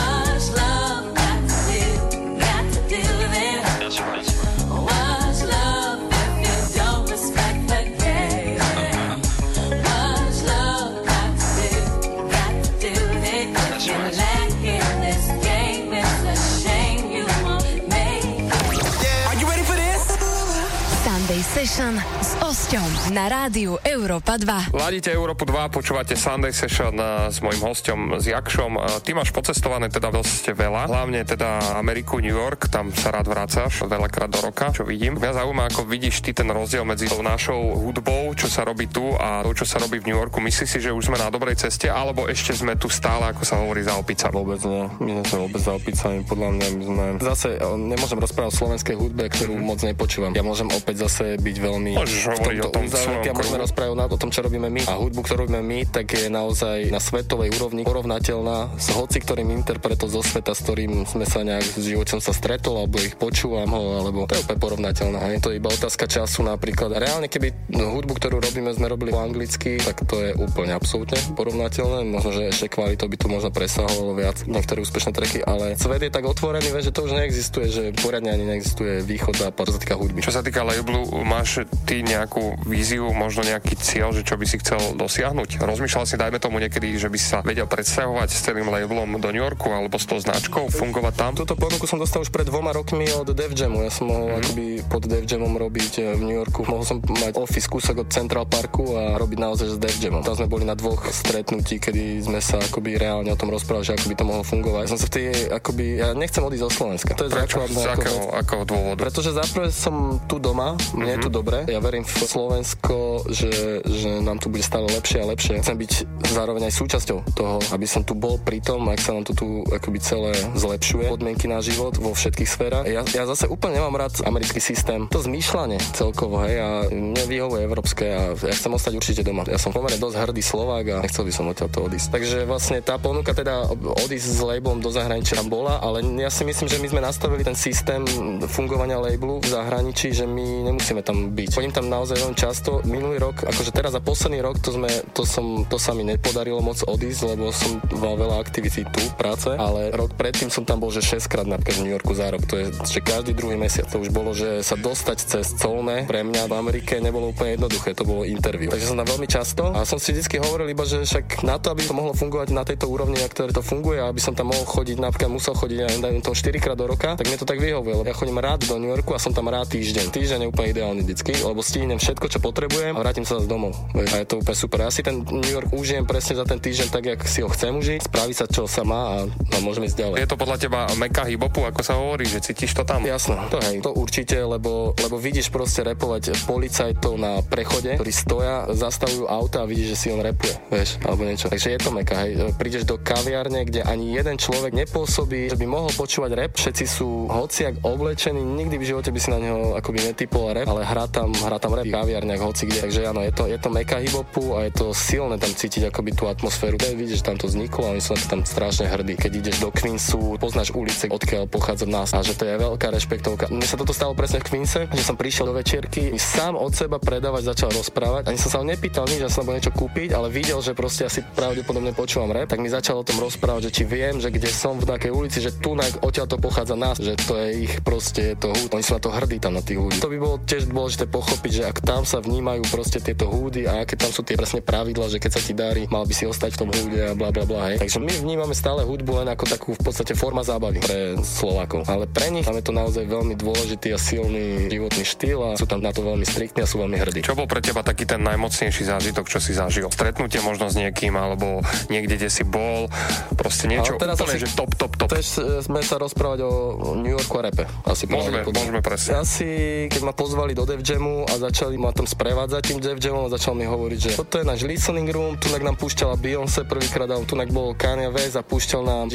S Osťom na rádiu Európa 2.
Ladíte Európu 2, počúvate Sunday Session eh, s mojím hostom, s Jakšom. Eh, Ty máš pocestované teda dosť veľa, hlavne teda Ameriku, New York, tam sa rád vrácaš veľakrát do roka, čo vidím. Mňa zaujíma, ako vidíš ty ten rozdiel medzi tou našou hudbou, čo sa robí tu a to, čo sa robí v New Yorku. Myslíš si, že už sme na dobrej ceste, alebo ešte sme tu stále, ako sa hovorí, za opicami?
Vôbec nie. My sme vôbec za opicami, podľa mňa my sme... Zase o, nemôžem rozprávať o slovenskej hudbe, ktorú moc nepočúvam. Ja môžem opäť zase byť veľmi...
Môžeš hovoriť o tom
ja môžeme rozprávať o tom, čo robíme my. A hudbu, ktorú robíme my, tak je naozaj na svetovej úrovni porovnateľná s hoci ktorým interpretom zo sveta, s ktorým sme sa nejak v živote sa stretol, alebo ich počúvam ho, alebo to je úplne porovnateľné. A je to iba otázka času napríklad. A reálne, keby hudbu, ktorú robíme, sme robili po anglicky, tak to je úplne absolútne porovnateľné. Možno, že ešte kvalitou by tu možno presahovalo viac niektoré úspešné treky, ale svet je tak otvorený, že to už neexistuje, že poriadne ani neexistuje východ západ, čo sa týka hudby.
Čo sa týka labelu, máš ty nejakú víziu, možno nejaký cieľ, že čo by si chcel dosiahnuť? Rozmýšľal si, dajme tomu niekedy, že by si sa vedel predstavovať s celým labelom do New Yorku alebo s tou značkou, fungovať tam?
Túto ponuku som dostal už pred dvoma rokmi od Def Jamu. Ja som mohol mm. akoby pod Def Jamom robiť eh, v New Yorku. Mohol som mať office kúsok od Central Parku a robiť naozaj s Def Jamom. Tam sme boli na dvoch stretnutí, kedy sme sa akoby reálne o tom rozprávali, že ako by to mohlo fungovať. Ja som sa vtedy akoby, ja nechcem odísť zo Slovenska. To je
Prečo? Z akého, akého dôvodu?
Pretože zaprvé som tu doma, mne mm-hmm. je tu dobre. Ja verím v Slovensko, že, že nám tu bude stále lepšie a lepšie. Chcem byť zároveň aj súčasťou toho, aby som tu bol pri tom, ak sa nám to tu akoby celé zlepšuje, podmienky na život vo všetkých sférach. Ja, ja zase úplne nemám rád americký systém. To zmýšľanie celkovo, hej, a mne vyhovuje európske a ja chcem ostať určite doma. Ja som pomerne dosť hrdý Slovák a nechcel by som odtiaľ to odísť. Takže vlastne tá ponuka teda odísť s labelom do zahraničia tam bola, ale ja si myslím, že my sme nastavili ten systém fungovania labelu v zahraničí, že my nemusíme tam byť. Chodím tam naozaj veľmi často. Minulý rok, akože teraz za posledný rok, to, sme, to, som, to sa mi nepodarilo moc odísť, lebo som mal veľa aktivity tu, práce, ale rok predtým som tam bol, že 6 krát napríklad v New Yorku za rok. To je že každý druhý mesiac. To už bolo, že sa dostať cez colné pre mňa v Amerike nebolo úplne jednoduché, to bolo interview. Takže som tam veľmi často a som si vždy hovoril iba, že však na to, aby to mohlo fungovať na tejto úrovni, na ktorej to funguje, aby som tam mohol chodiť, napríklad musel chodiť aj dajme tomu 4 krát do roka, tak mne to tak vyhovuje, ja chodím rád do New Yorku a som tam rád týždeň. Týždeň je úplne ideálny vždycky, lebo stihnem všetko, čo potrebujem a vrátim sa zase domov. A je to úplne super. Ja si ten New York užijem presne za ten týždeň tak, jak si ho chcem užiť, spraviť sa, čo sa má a, a môžeme ísť ďalej.
Je to podľa teba meka hibopu, ako sa hovorí, že cítiš to tam?
Jasné, to hej, to určite, lebo, lebo vidíš proste repovať policajtov na prechode, ktorí stoja, zastavujú auta a vidíš, že si on repuje, vieš, alebo niečo. Takže je to meka, hej. Prídeš do kaviarne, kde ani jeden človek nepôsobí, že by mohol počúvať rap, všetci sú hociak oblečení, nikdy v živote by si na neho akoby netypol rap, ale hrá tam, hrá tam rap v kaviarniach, hoci kde. Takže áno, je to, je to meka hibopu a je to silné tam cítiť akoby tú atmosféru. Keď vidíš, že tam to vzniklo a na to tam strašne hrdí. Keď ideš do Queensu, poznáš ulice, odkiaľ pochádza nás a že to je veľká rešpektovka. Mne sa toto stalo presne v Queense, že som prišiel do večierky, sám od seba predávať začal rozprávať. Ani som sa ho nepýtal nič, že som bol niečo kúpiť, ale videl, že proste asi pravdepodobne počúvam rap, tak mi začal o tom rozprávať, že či viem, že kde som v takej ulici, že tu odtiaľ to pochádza nás, že to je ich proste je to hud. Oni sú na to hrdí tam na tých ľudí. To by bolo tiež dôležité pochopiť, že ak tam sa vnímajú proste tieto húdy a aké tam sú tie presne pravidla, že keď sa ti darí, mal by si ostať v tom húde a bla bla bla. Hej. Takže my vnímame stále hudbu len ako takú v podstate forma zábavy pre Slovákov. Ale pre nich tam je to naozaj veľmi dôležitý a silný životný štýl a sú tam na to veľmi striktní a sú veľmi hrdí.
Čo bol pre teba taký ten najmocnejší zážitok, čo si zažil? Stretnutie možno s niekým, alebo niekde, kde si bol, proste niečo
Ale teraz
úplne,
asi-
že top, top, top.
Chceš e, sme sa rozprávať o New Yorku a repe. Asi
Môžeme, môžeme presne.
Asi, keď ma pozvali do Def Jamu a začali ma tam sprevádzať tým Def Jamom a začal mi hovoriť, že toto je náš listening room, tu nám púšťala Beyoncé prvýkrát, tu bol Kanye West a púšťal nám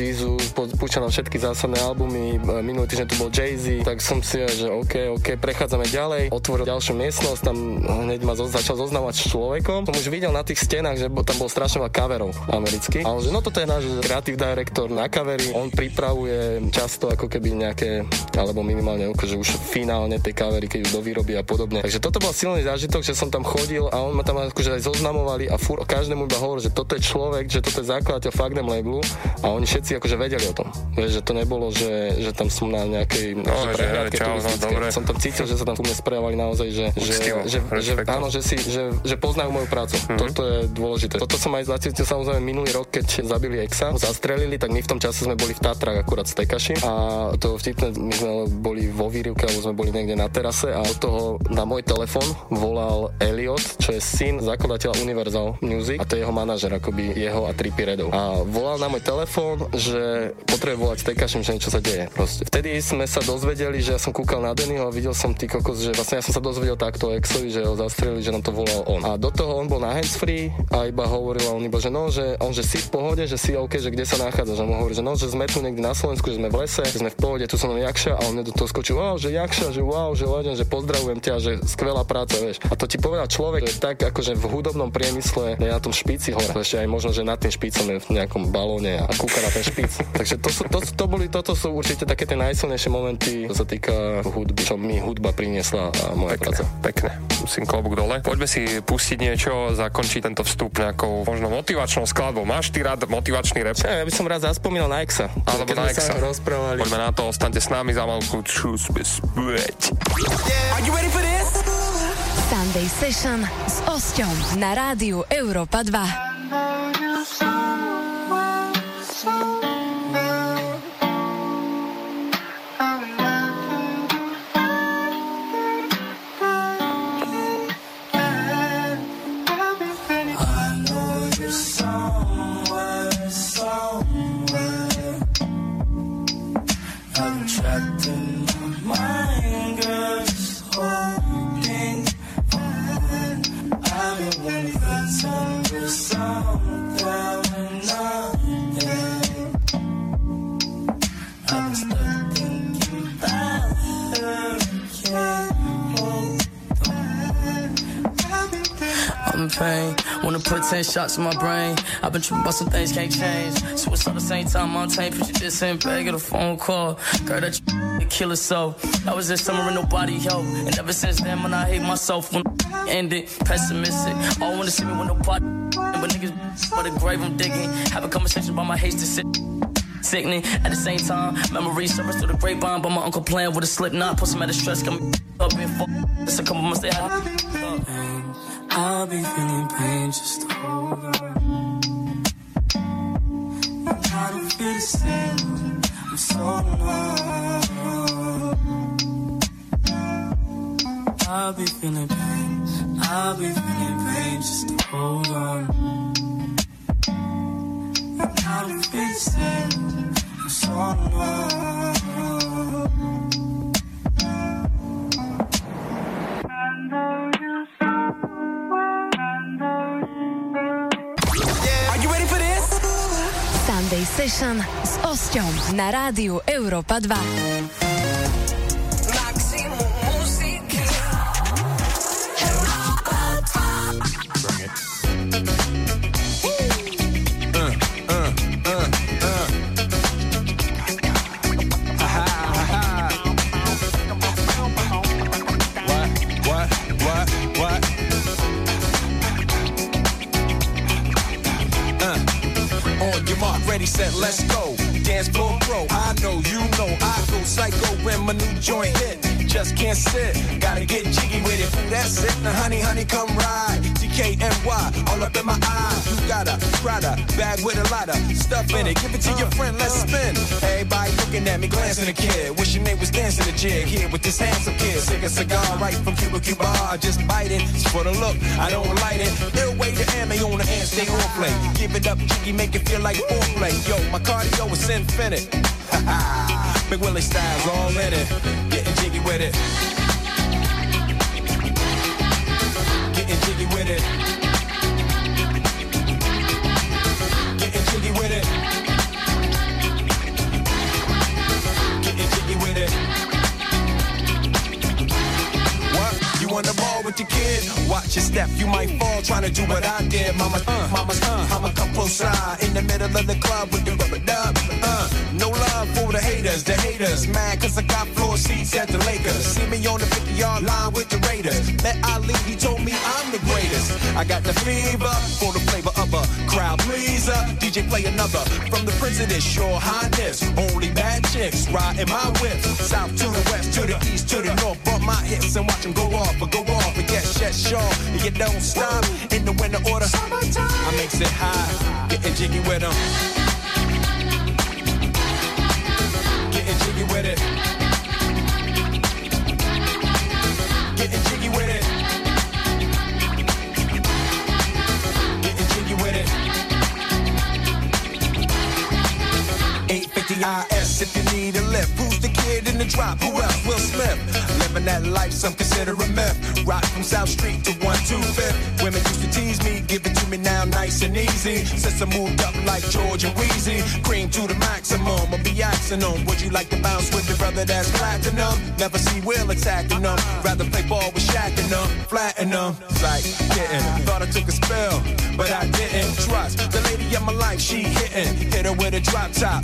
po- púšťal nám všetky zásadné albumy, e, minulý týždeň tu bol Jay-Z, tak som si, že OK, OK, prechádzame ďalej, otvoril ďalšiu miestnosť, tam hneď ma zo, začal zoznávať s človekom, som už videl na tých stenách, že tam bol strašne veľa coverov amerických, a že no toto je náš creative director na covery, on pripravuje často ako keby nejaké, alebo minimálne akože už finálne tej kavery, keď už do výroby a podobne. Takže toto bol silný zážitok, že som tam chodil a on ma tam akože aj zoznamovali a fur, každému iba hovoril, že toto je človek, že toto je zakladateľ Fagnem labelu a oni všetci akože vedeli o tom. Vieš, že to nebolo, že, že tam som na nejakej
No,
že
že
prehliadke
čau, no,
turistickej.
dobre.
som tam cítil, že sa tam ku mne sprejavali naozaj, že, že,
Úctivo,
že, že,
rešpektom.
áno, že, si, že, že poznajú moju prácu.
Mhm.
Toto je dôležité. Toto som aj zacítil samozrejme minulý rok, keď zabili Exa, zastrelili, tak my v tom čase sme boli v Tatrách akurát z Tekaši a to vtipné, my sme boli vo výrivke, alebo sme boli niekde na terase a od toho na môj telefon volal Elliot, čo je syn zakladateľa Universal Music a to je jeho manažer, akoby jeho a Trippy Redov. A volal na môj telefón, že potrebuje volať Tekašim, že niečo sa deje. Proste. Vtedy sme sa dozvedeli, že ja som kúkal na Dennyho a videl som ty kokos, že vlastne ja som sa dozvedel takto Exovi, že ho zastrelili, že nám to volal on. A do toho on bol na handsfree a iba hovoril, on iba, že no, že on, že si v pohode, že si OK, že kde sa nachádza, že mu hovorí, že no, že sme tu niekde na Slovensku, že sme v lese, že sme v pohode, tu som Jakša a on do toho skočil, wow, že Jakša, že wow, že legend, že pozdravujem ťa, že skvelá práca, vieš. A to ti povedal človek, že tak akože v hudobnom priemysle je na tom špici hore, ešte aj možno, že nad tým špicom je v nejakom balóne a kúka na ten špic. Takže to, sú, to, to, boli, toto sú určite také tie najsilnejšie momenty, čo sa týka hudby, čo mi hudba priniesla a moja
Pekne,
práca.
pekne. Musím klobúk dole. Poďme si pustiť niečo, zakončiť tento vstup nejakou možno motivačnou skladbou. Máš ty rád motivačný rap?
Ja by som rád zaspomínal na Exa.
Alebo na Exa.
rozprávali.
Poďme na to, ostaňte s nami za malku. Čus, bez
Are you ready for this?
Sunday Session s Osťom na rádiu Európa 2.
Shots in my brain. I've been tripping about some things can't change. So it's all the same time I'm tamed. Picture this in bag a phone call. Girl, that you kill so. I was this summer and nobody helped. And ever since then, when I hate myself, when ended, pessimistic. All wanna see me with nobody. But niggas, but the grave I'm digging. Have a conversation about my hate to sit sickening. At the same time, memories surface through the grapevine. But my uncle playing with a slip knot, put some out of stress, got me up and fuck. It's a couple months they had. I'll be feeling pain, just
na rádiu Európa 2.
Glancing a kid. Wishing they was dancing a jig here with this handsome kid. Sick a cigar right from Cuba Cuba. I just bite it. It's for the look, I don't light it. Way to ammo on the hand, stay on play. Give it up, jiggy, make it feel like foreplay. Yo, my cardio is infinite. Big Willie style's all in it. Getting jiggy with it. Getting jiggy with it. With your kid? Watch your step, you might fall trying to do what I did. Mama, uh, mama, uh, I'ma side in the middle of the club with the rubber dub. Uh, no love for the haters, the haters. Mad cause I got floor seats at the Lakers. See me on the 50 yard line with the Raiders. Met Ali, he told me I'm the I got the fever for the flavor of a crowd pleaser. DJ play another from the president, your highness. Only bad chicks riding my whip. South to the west, to the east, to the north. Bump my hips and watch them go off, but go off. And yes, yes, sure. And you don't stop in the winter order. Summertime. I makes it high, getting jiggy with them. Getting jiggy with it. 850 IS if you need a lift. Who's the kid in the drop? Who else? Will Smith. Living that life, some consider a myth. Rock from South Street to 125th. Women used to tease me, give it to me now nice and easy. Since I moved up like George and Wheezy, cream to the maximum. I'll be axing them. Would you like to bounce with the brother that's platinum? Never see Will attacking them. Rather play ball with Shaq and them, flatten them. Like, getting. Thought I took a spell, but I didn't trust. The lady of my life, she hitting. Hit her with a drop top,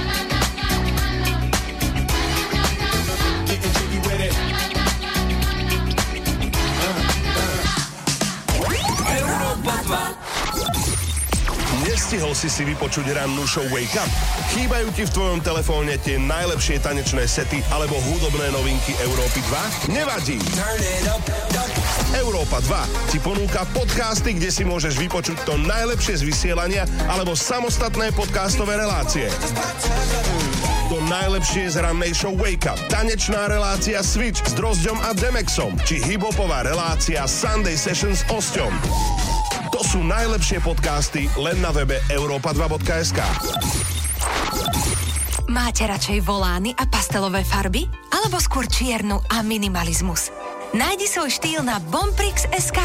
Nestihol si si vypočuť rannú show Wake Up? Chýbajú ti v tvojom telefóne tie najlepšie tanečné sety alebo hudobné novinky Európy 2? Nevadí. Európa 2 ti ponúka podcasty, kde si môžeš vypočuť to najlepšie z vysielania alebo samostatné podcastové relácie. To najlepšie z rannej show Wake Up, tanečná relácia Switch s Drozďom a Demexom, či hibopová relácia Sunday Sessions s Osťom. To sú najlepšie podcasty len na webe europa2.sk.
Máte radšej volány a pastelové farby? Alebo skôr čiernu a minimalizmus? Nájdi svoj štýl na Bomprix.sk.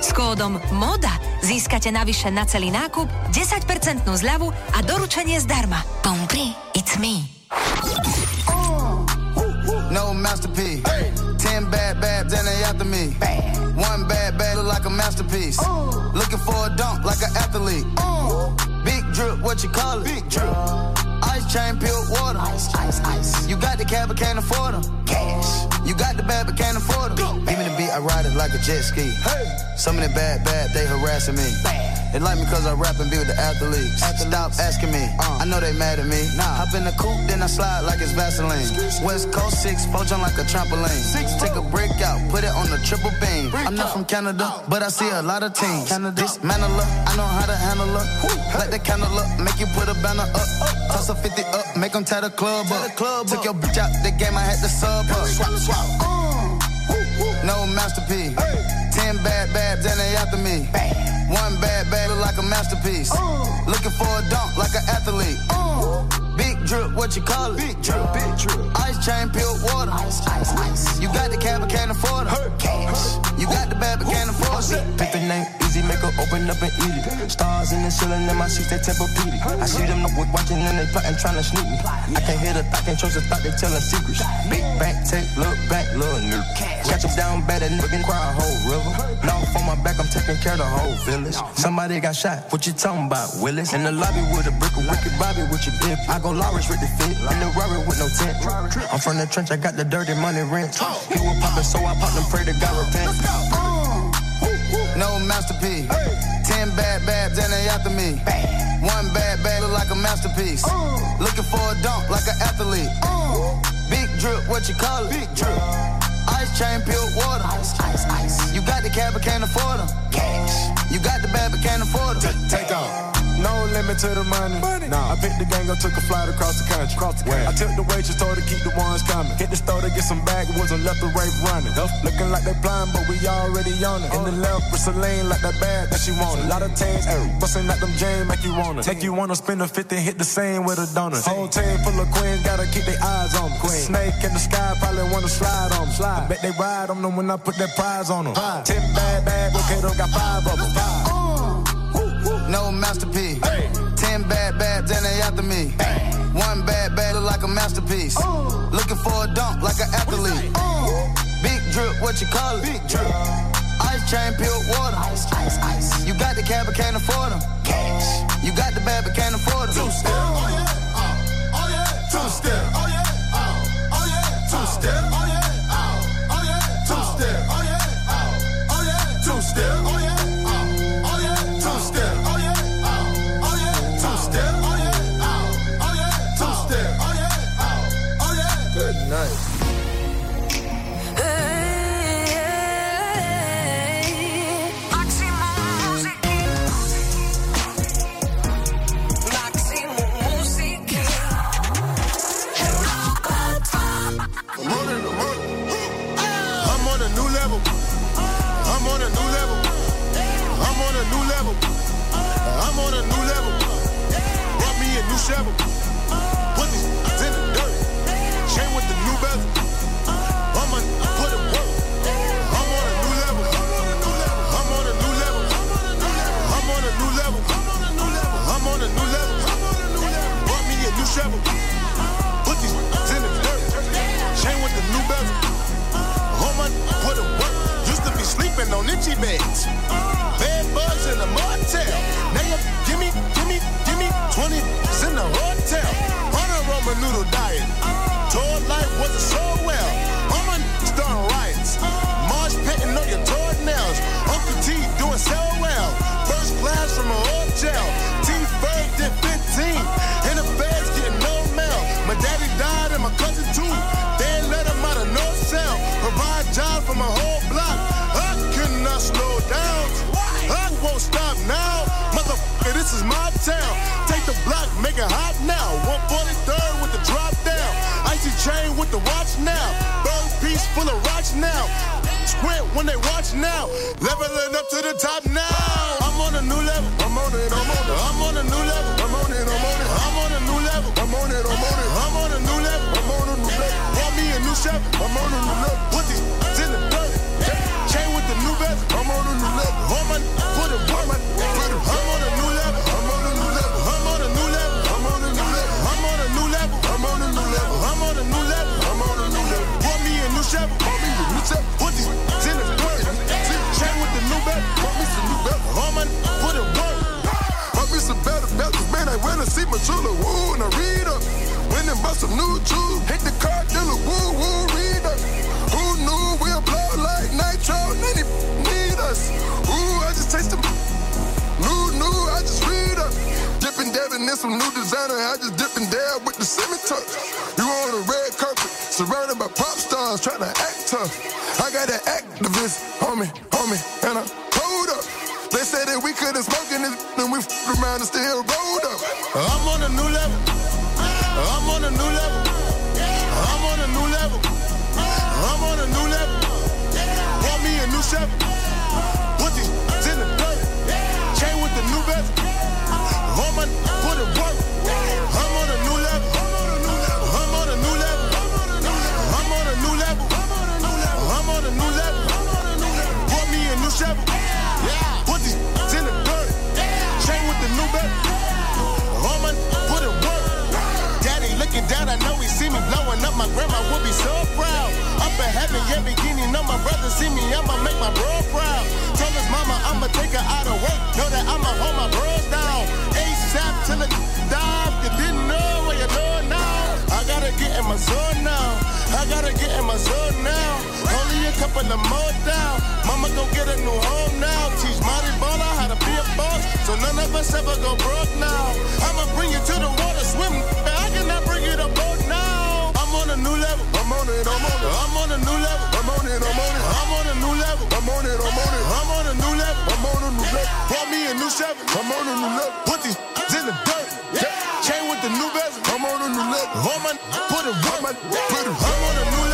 S kódom MODA získate navyše na celý nákup 10% zľavu a doručenie zdarma. Bompri, it's me.
No masterpiece. Ten bad babs and they after me. One bad bad look like a masterpiece. Looking for a dunk like an athlete. Big drip, what you call it? Big drip. Ice chain, pure water. Ice, ice, ice. You got the cab, but can't afford them. Cash. You got the bad, but can't afford them. Beat, I ride it like a jet ski. Some of the bad, bad, they harassing me. They like me cause I rap and be with the athletes. Stop asking me, I know they mad at me. Nah. Hop in the coupe, then I slide like it's Vaseline. West Coast 6, four jump like a trampoline. Six, Take a break out, put it on the triple beam. I'm not from Canada, but I see a lot of teams. Dismantle her, I know how to handle her. Light the candle up, make you put a banner up. Toss a 50 up, make them tie the club up. Took your bitch out the game, I had to sub her. Swap, swap. Uh. No masterpiece. Ten bad babs and they after me. One bad bag look like a masterpiece. Looking for a dunk like an athlete. Big drip, what you call it? Big drip, big drip. Ice chain, pure water. Ice, ice, ice. You got the cab, but can't afford it. Cash. You got the bad, but can't afford it.
Pick the name, make her open up and eat it. Stars in the ceiling, in my seats, they Tempur-Pedic. I see them up with watching and they plotting, trying to sneak me. I can't hear the thought, can't trust the thought, they telling secrets. Big bank, take, look back, little nigga. Got you down that nigga cry a whole river. Now on my back, I'm taking care of the whole village. Somebody got shot, what you talking about, Willis? In the lobby with a brick of wicked Bobby with your bib. I go Lawrence with the fit, in the Rari with no tent. I'm from the trench, I got the dirty money rent. He was poppin', so I popped and pray to God repent.
No masterpiece. Ten bad babs and they after me. One bad bag look like a masterpiece. Looking for a dunk like an athlete. Big drip, what you call it? Big drip. Ice chain, pure water. Ice, ice, ice. You got the cab, but can't afford them. Cash. You got the bad, but can't afford them.
Take off. Limit to the money. Nah. I picked the gang up, took a flight across the country. Across the country. I took the waitress, told her to keep the ones coming. Hit the store to get some backwoods and left the rape running. Looking like they blind, but we already on it. In the left with Celine, like that bag that she wanted. A lot of tags, busting like them Jane, make you wanna. Make you wanna spend a 50, hit the same with a donut. Whole team full of queens, gotta keep their eyes on them. Queen. Snake in the sky, probably wanna slide on me. Slide. I bet they ride on them when I put that prize on them. Ten bad, bad, okay, though, got five of them. Five.
No masterpiece. Ten bad babs and they after me. One bad bag look like a masterpiece. Looking for a dunk like an athlete. Big drip, what you call it? Big drip. Ice chain, pure water. Ice, ice, ice. You got the cab, but can't afford them. Cash. You got the bad, but can't afford them.
Two step. Oh yeah. Oh, oh yeah. Two step. Oh yeah. Oh yeah. Two step. Oh yeah. Oh yeah. Two step. Oh yeah. Oh, oh yeah. Two step. Oh yeah. Oh, shovel. Put these in the dirt. Chain with the new bezel. I'm on, put it work. I'm on a new level. I'm on a new level. I'm on a new level. I'm on a new level. Brought me a new shovel. Put these in the dirt. Chain with the new bezel. Home on, put it work. Used to be sleeping on itchy beds. Bed bugs in a motel. Now 20s in the hotel. on a Roma noodle diet. Tour life wasn't so well. Mama done riots. Marsh painting on your toenails. Uncle T doing so well. First class from a hotel. T first did 15. In the feds getting no mail. My daddy died and my cousin too. They let him out of no cell. Provide jobs for my whole block. I cannot slow down. I won't stop now. Motherfucker, this is my town. The block, make it hot now. 143rd with the drop down. Icy chain with the watch now. Bird piece full of rocks now. Squint when they watch now. Leveling up to the top now. I'm on a new level. I'm on it, I'm on it. I'm on a new level. I'm on it, I'm on it. I'm on a new level. I'm on it, I'm on it. I'm on a new level. I'm on a new level. Want me a new chef. I'm on a new level. Put these in the dirt. Chain with the new vest. I'm on a new level. Home on, put it. Put it. I'm on see my chula woo and I read up. Went and bought some new jewels. Hit the car dealer woo woo read up. Who knew we'll blow like nitro? Many need us. Ooh, I just taste the new new. I just read up. Dipping dab in some new designer. I just dipping dab with the semi touch. You on the red carpet, surrounded by pop stars, trying to act tough. I got an activist, homie, homie, and I. They said that we couldn't smoke in this, and we f- around and still rolled up. I'm on a new level. I'm on a new level. I'm on a new level. I'm on a new level. Want me a new Chevy. Put these in the dirt. Chain with the new vest. All my put it work. On. I'm on a new level. I'm on a new level. I'm on a new level. I'm on a new level. Want me a new Chevy. Down, I know he see me blowing up. My grandma would be so proud. Up in heaven, yeah, beginning. Know my brother see me, I'ma make my bro proud. Told his mama I'ma take her out of work. Know that I'ma hold my bros down. ASAP till it dive. You didn't know what you know now. I gotta get in my zone now. I gotta get in my zone now. Only a couple of more down. Mama go get a new home now. Teach Marty Baller how to be a boss. So none of us ever go broke now. I'ma bring you to the water swim. A new level. I'm on it. I'm on it. I'm on a new level. I'm on it. I'm on it. I'm on a new level. I'm on it. I'm on it. I'm on a new level. I'm on a new level. Want me a new Chevy. I'm on a new level. Put these in the dirt. Chain with the new bezel. I'm on a new level. All my put it put it. I'm on a new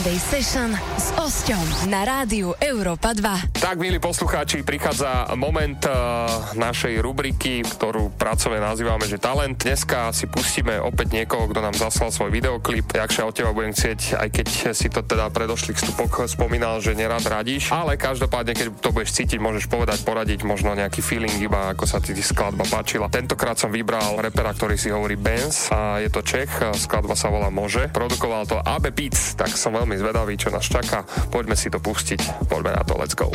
Sunday Session s Osťom na rádiu Európa 2.
Tak, milí poslucháči, prichádza moment uh, našej rubriky, ktorú pracovne nazývame, že talent. Dneska si pustíme opäť niekoho, kto nám zaslal svoj videoklip. Jakša od teba budem chcieť, aj keď si to teda predošlých vstupok spomínal, že nerad radíš, ale každopádne, keď to budeš cítiť, môžeš povedať, poradiť možno nejaký feeling, iba ako sa ti skladba páčila. Tentokrát som vybral repera, ktorý si hovorí Benz a je to Čech, skladba sa volá Može. Produkoval to AB Beats, tak som veľmi zvedavý, čo nás čaká. Poďme si to pustiť. Poďme na to, let's go.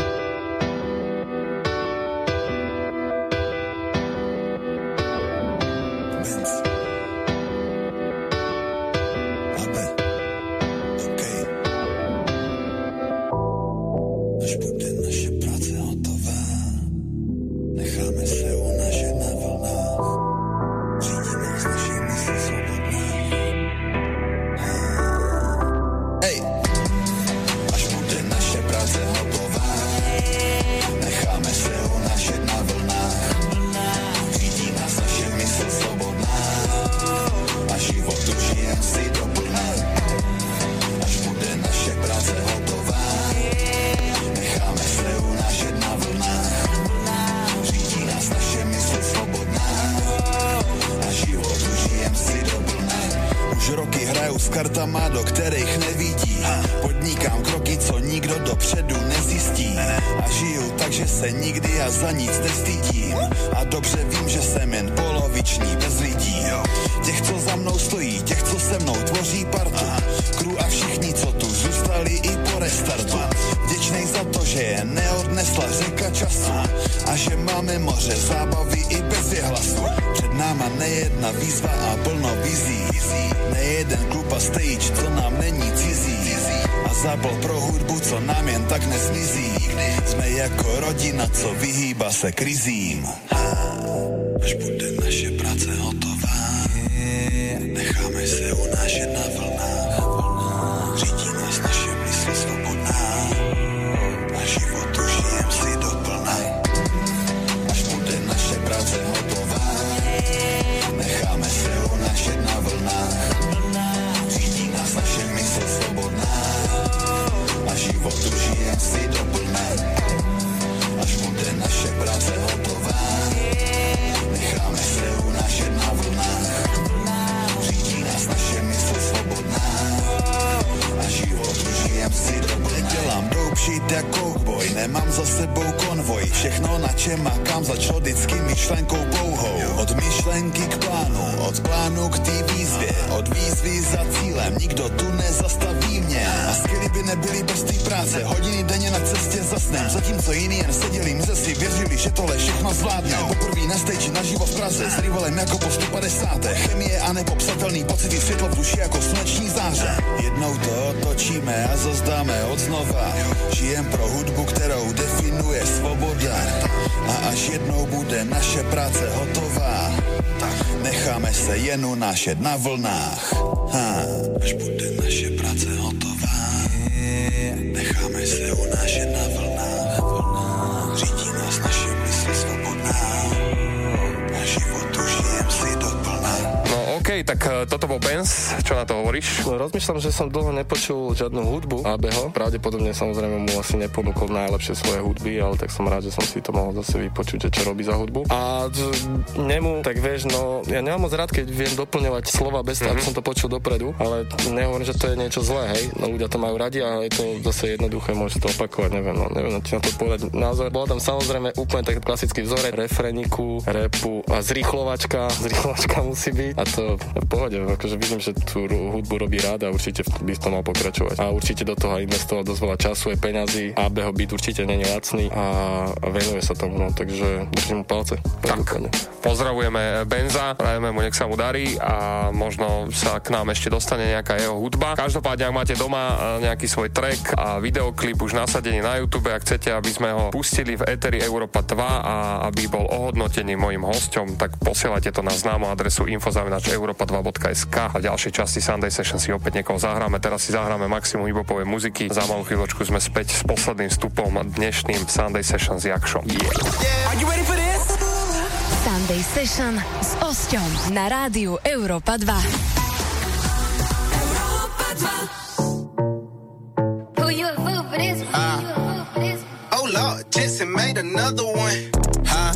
Až krízy. Na vlnách.
Hovoríš?
No, rozmýšľam, že som dlho nepočul žiadnu hudbu ABho. Pravdepodobne samozrejme mu asi neponúkol najlepšie svoje hudby, ale tak som rád, že som si to mohol zase vypočuť, čo robí za hudbu. A nemu, tak vieš, no ja nemám moc rád, keď viem doplňovať slova bez toho, mm-hmm. aby som to počul dopredu, ale nehovorím, že to je niečo zlé, hej. No ľudia to majú radi a je to zase jednoduché, môže to opakovať, neviem, no neviem ti na to povedať názor. Bola tam samozrejme úplne tak klasický vzorec refreniku, repu a zrýchlovačka, zrýchlovačka musí byť a to v pohode, akože vidím, že tú ru- hudbu robí rád a určite by to mal pokračovať. A určite do toho investoval dosť veľa času aj peňazí. ABho byt určite není lacný a, venuje sa tomu, no, takže držím mu palce.
Tak, pozdravujeme Benza, prajeme mu, nech sa mu darí a možno sa k nám ešte dostane nejaká jeho hudba. Každopádne, ak máte doma e, nejaký svoj track a videoklip už nasadený na YouTube, ak chcete, aby sme ho pustili v Eteri Európa 2 a aby bol ohodnotený mojim hosťom, tak posielajte to na známu adresu info.europa2.sk a v ďalšej časti Sunday Session si opäť niekoho zahráme. Teraz si zahráme maximum hibopovej muziky. Za malú chvíľočku sme späť s posledným vstupom dnešným Sunday Session s Jakšom. Yeah.
Are you ready for this?
Sunday Session s Osťom na rádiu Európa 2.
Who you a fool for this?
Oh Lord, Jensen made another one.
Huh?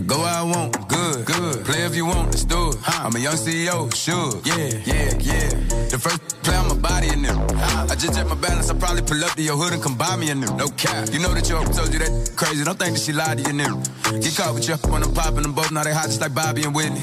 I go where I want, good, good. Play if you want, let's do it. I'm a young CEO, sure. Yeah, yeah, yeah. The first play on my body in them. I just check my balance, I probably pull up to your hood and come buy me a new. No cap. You know that your told you that crazy. Don't think that she lied to you new. Get caught with you when I'm popping them both. Now they hot just like Bobby and Whitney.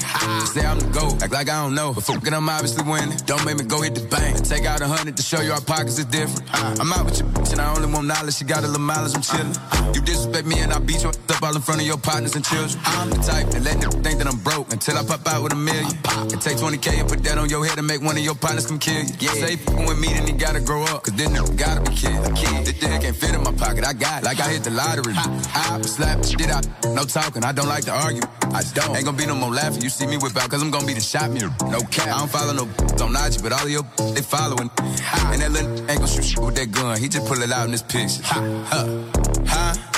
Say I'm the GOAT, act like I don't know. But fuck it, I'm obviously winning. Don't make me go hit the bank. And take out a hundred to show you our pockets is different. I'm out with your bitch and I only want knowledge. She got a little mileage, I'm chillin'. You disrespect me and I beat you up all in front of your partners and children. I'm the type that let them think that I'm broke until I pop out with a million. And take 20K and put that on your head and make one of your partners come kill you. Yeah. Say f***ing with me, then he gotta grow up. Cause then nigga gotta be kid. This dick can't fit in my pocket, I got it. Like I hit the lottery. I slap shit out, no talking. I don't like to argue. I don't. Ain't gonna be no more laughing. You see me whip out, cause I'm gonna be the shot mirror. No cap. I don't follow no on IG, but all of your they following. And that little ain't gonna shoot with that gun. He just pull it out in this picture. Huh?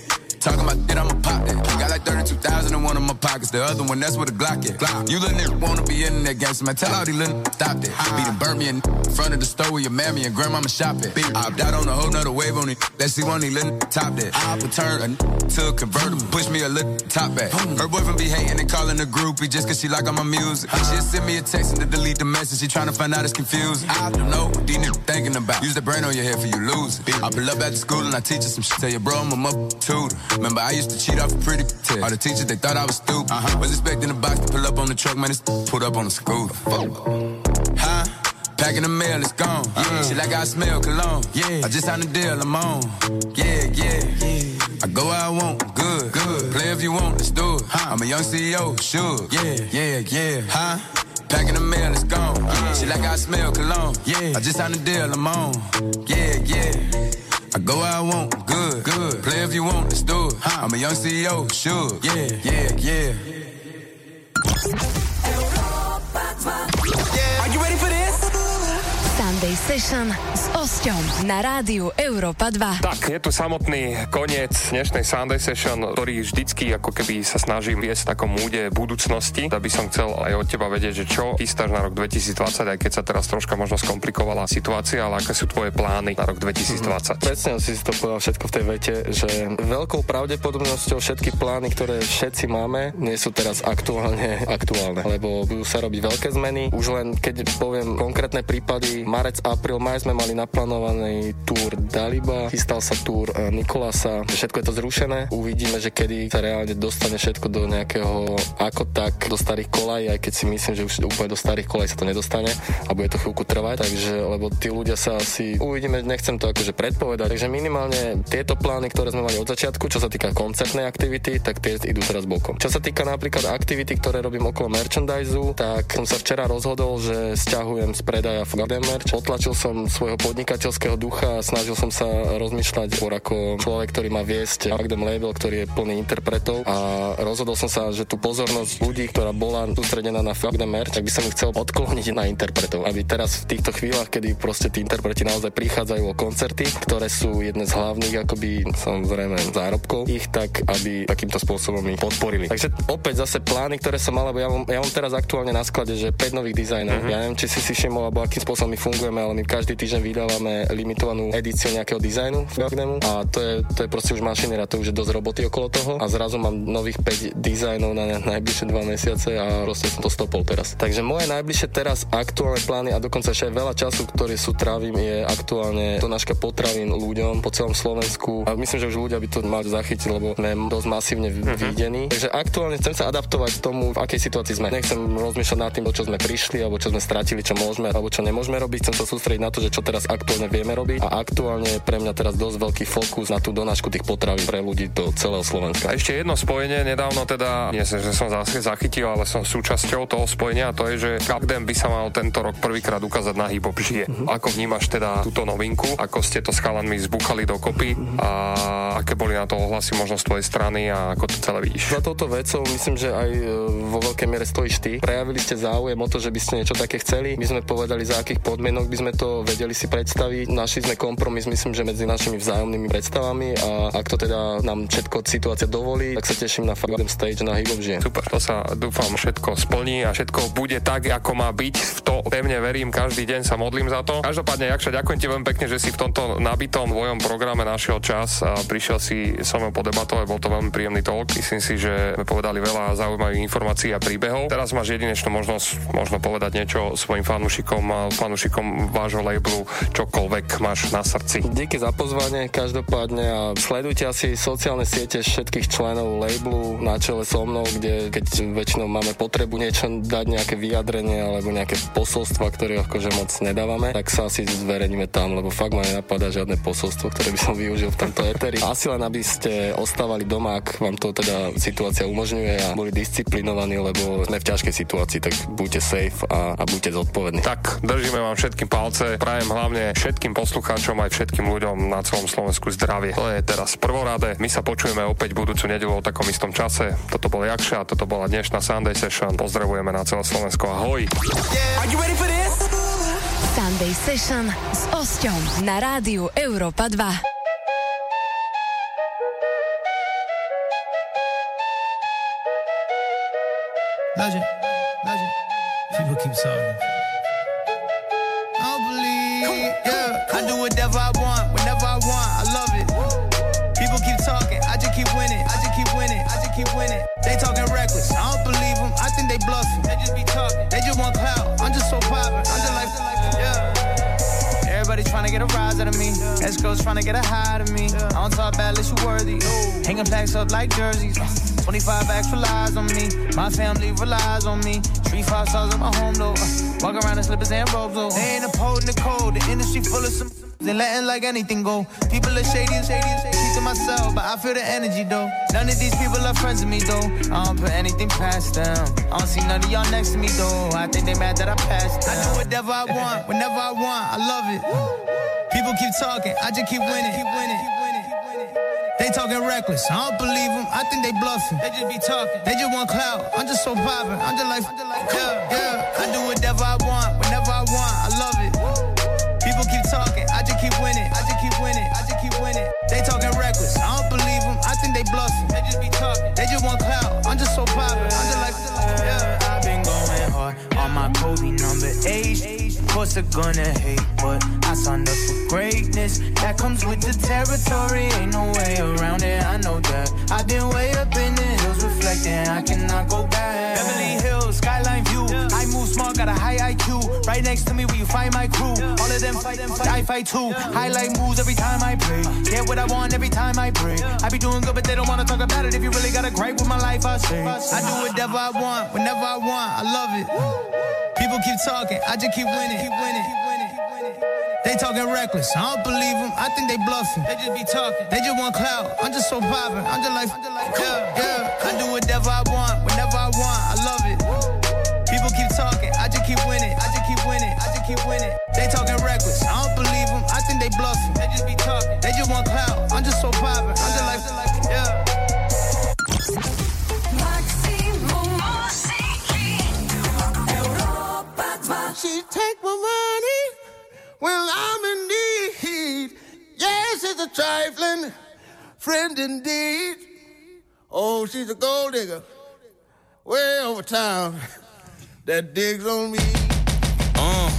Talking about that, I'ma pop that. Got like 32,000 in one of my pockets. The other one, that's where the Glock at. Glock. You little nigga wanna be in that gangster, man. Tell all these little stop that. Beat and burn me in front of the store where your mammy and grandmama shop at. I opt out on a whole nother wave on it. Let's see one of these top that. I return a to a convertible, push me a little top back. Her boyfriend be hating and calling a groupie just cause she like all my music. She'll send me a text and to delete the message. She tryna find out it's confusing. I don't know what these niggas thinking about. Use the brain on your head for you lose. I pull up at the school and I teach her some shit. Tell your bro I'm a mother tutor. Remember I used to cheat off a pretty test. All the teachers they thought I was stupid. Uh-huh. Was expecting the box to pull up on the truck, man. It's pulled up on the scooter. Fuck. Huh? Packing the mail, it's gone. Yeah. She like I smell cologne. Yeah. I just signed a deal, I'm on. Yeah, yeah. yeah. I go where I want, good, good. Play if you want, let's do it. I'm a young CEO, sure. Yeah, yeah, yeah. Huh? Packing the mail, it's gone. She like I smell cologne. Yeah. I just signed a deal, I'm on. Yeah, yeah. I go where I want, good, good. Play if you want, let's do it. I'm a young CEO, sure. Yeah, yeah, yeah.
Sunday Session s Osťom na rádiu Európa 2.
Tak, je tu samotný koniec dnešnej Sunday Session, ktorý vždycky ako keby sa snažím viesť v takom múde budúcnosti. Tak by som chcel aj od teba vedieť, že čo chystáš na rok 2020, aj keď sa teraz troška možno skomplikovala situácia, ale aké sú tvoje plány na rok 2020?
Presne si to povedal všetko v tej vete, že veľkou pravdepodobnosťou všetky plány, ktoré všetci máme, nie sú teraz aktuálne aktuálne, lebo budú sa robiť veľké zmeny. Už len keď poviem konkrétne prípady, marec, apríl, maj sme mali naplánovaný túr Daliba, chystal sa túr e, Nikolasa, všetko je to zrušené. Uvidíme, že kedy sa reálne dostane všetko do nejakého ako tak do starých kolají, aj keď si myslím, že už úplne do starých kolají sa to nedostane a bude to chvíľku trvať, takže lebo tí ľudia sa asi uvidíme, nechcem to akože predpovedať, takže minimálne tieto plány, ktoré sme mali od začiatku, čo sa týka koncertnej aktivity, tak tie idú teraz bokom. Čo sa týka napríklad aktivity, ktoré robím okolo merchandiseu, tak som sa včera rozhodol, že stiahujem z predaja Garden Merch. Potlačil som svojho podnikateľského ducha a snažil som sa rozmýšľať skôr ako človek, ktorý má viesť Magdem Label, ktorý je plný interpretov a rozhodol som sa, že tú pozornosť ľudí, ktorá bola sústredená na Magdem Merch, tak by som ju chcel odkloniť na interpretov. Aby teraz v týchto chvíľach, kedy proste tí interpreti naozaj prichádzajú o koncerty, ktoré sú jedné z hlavných akoby samozrejme zárobkov ich, tak aby takýmto spôsobom ich podporili. Takže opäť zase plány, ktoré som mal, lebo ja mám, ja mám teraz aktuálne na sklade, že 5 nových dizajnov. Ja neviem, či si si všimol, alebo akým spôsobom my fungujeme, ale my každý týždeň vydávame limitovanú edíciu nejakého dizajnu v Magnemu a to je, to je proste už mašinera, to už je dosť roboty okolo toho a zrazu mám nových 5 dizajnov na najbližšie 2 mesiace a proste som to stopol teraz. Takže moje najbližšie teraz aktuálne plány a dokonca ešte aj veľa času, ktorý sú trávim, je aktuálne donáška potravín ľuďom po celom Slovensku a myslím, že už ľudia by to mali zachytiť, lebo sme dosť masívne
Mhm.
videní. Takže aktuálne chcem sa adaptovať k tomu, v akej situácii sme. Nechcem rozmýšľať nad tým, čo sme prišli, alebo čo sme stratili, čo môžeme, alebo čo nemôžeme robiť. Chcem sa sústrediť na to, že čo teraz aktuálne vieme robiť. A aktuálne pre mňa teraz dosť veľký fokus na tú donášku tých potravín pre ľudí do celého Slovenska.
A ešte jedno spojenie, nedávno teda, nie že som zase zachytil, ale som súčasťou toho spojenia a to je, že Capden by sa mal tento rok prvýkrát ukázať na hip žije. Ako vnímaš teda túto novinku? Ako ste to s chalanmi zbúchali dokopy a aké boli na to ohlasy možno z tvojej strany a ako to celé vidíš?
Za touto vecou myslím, že aj e, vo veľkej miere stojíš ty. Prejavili ste záujem o to, že by ste niečo také chceli. My sme povedali, za akých podmienok by sme to vedeli si predstaviť. Našli sme kompromis, myslím, že medzi našimi vzájomnými predstavami a ak to teda nám všetko situácia dovolí, tak sa teším na Fagdem Stage na Hip Žije.
Super, to sa dúfam všetko splní a všetko bude tak, ako má byť. V to pevne verím, každý deň sa modlím za to. Každopádne, Jakša, ďakujem ti veľmi pekne, že si v tomto nabitom tvojom programe našiel čas a prišiel si so mnou podebatovať, bol to veľmi príjemný talk. Myslím si, že sme povedali veľa zaujímavých informácií a príbehov. Teraz máš jedinečnú možnosť možno povedať niečo svojim fanúšikom a fanúšikom vášho labelu, čokoľvek máš na srdci.
Díky za pozvanie, každopádne a sledujte asi sociálne siete všetkých členov labelu na čele so mnou, kde keď väčšinou máme potrebu niečo dať nejaké vyjadrenie alebo nejaké posolstva, ktoré akože moc nedávame, tak sa asi zverejníme tam, lebo fakt ma nenapadá žiadne posolstvo, ktoré by som využil v tomto eteri. Asi len aby ste ostávali doma, ak vám to teda situácia umožňuje a boli disciplinovaní, lebo sme v ťažkej situácii, tak buďte safe a, a buďte zodpovední.
Tak, držíme vám všetkým palce, prajem hlavne všetkým poslucháčom aj všetkým ľuďom na celom Slovensku zdravie. To je teraz prvorade. My sa počujeme opäť budúcu nedelu o takom istom čase. Toto bol Jakša, toto bola dnešná Sunday Session. Pozdravujeme na celé Slovensko. Ahoj!
Are you ready for this?
Sunday Session s Osťom na rádiu Európa 2.
Legend, legend. People keep talking. I do whatever I want, whenever I want. I love it. People keep talking, I just keep winning. I just keep winning. I just keep winning. They talking reckless. I don't believe them. I think they bluffing. They just be talking. They just want clout. I'm just so poppin'. I'm just like, yeah. Everybody trying to get a rise out of me. Escrows trying to get a high out of me. I don't talk bad unless you worthy. Hanging plaques up like jerseys. 25 extra lies on me. My family relies on me. Three five stars at my home though. Uh, Walk around in slippers and robes though. They ain't upholding the code. The industry full of some. They letting like anything go. People are shady and shady and shady. To myself, but I feel the energy though. None of these people are friends with me though. I don't put anything past them. I don't see none of y'all next to me though. I think they mad that I passed them. I do whatever I want, whenever I want. I love it. People keep talking, I just keep winning. Keep winning. They talking reckless. I don't believe them. I think they bluffing. They just be talking. They just want clout. I'm just so popping. I'm just like, I'm just like yeah, yeah. I do whatever I want, whenever I want. I love it. People keep talking. I just keep winning. I just keep winning. I just keep winning. They talking reckless. I don't believe them. I think they bluffing. They just be talking. They just want clout. I'm just so poppin'. I'm just like, yeah. I've been going hard on my Kobe number eight course they're gonna hate, but I signed up for greatness. That comes with the territory, ain't no way around it. I know that. I've been way up in hills. I cannot go back. Beverly Hills, skyline view. I move small, got a high IQ. Right next to me, where you find my crew. All of them fight, I fight too. Highlight moves every time I pray. Get what I want every time I pray. I be doing good, but they don't wanna talk about it. If you really got a gripe with my life, I say. I do whatever I want, whenever I want. I love it. People keep talking, I just keep winning. Keep winning. They talking reckless, I don't believe them. I think they bluffing. They just be talking. They just want clout. I'm just so poppin'. I'm just like, yeah, yeah. I do whatever I want, whenever I want. I love it. People keep talking, I just keep winning. I just keep winning. I just keep winning. They talking reckless, I don't believe them. I think they bluffing. They just be talking. They just want clout. I'm just so poppin'. I'm just like, yeah.
She take my money when I'm in need. Yes, it's a trifling friend indeed. Oh, she's a gold digger way over town that digs on me.
Uh.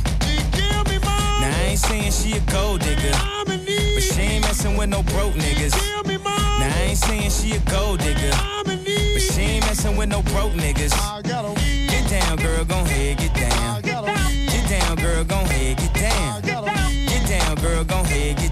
Now I ain't saying she a gold digger, but she ain't messing with no broke niggas. Now I ain't saying she a gold digger, but she ain't messing with no broke niggas. Get down, girl, gon' head, get down. Get down, girl, gon' head, get down girl, go ahead. get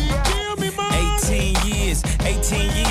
18 years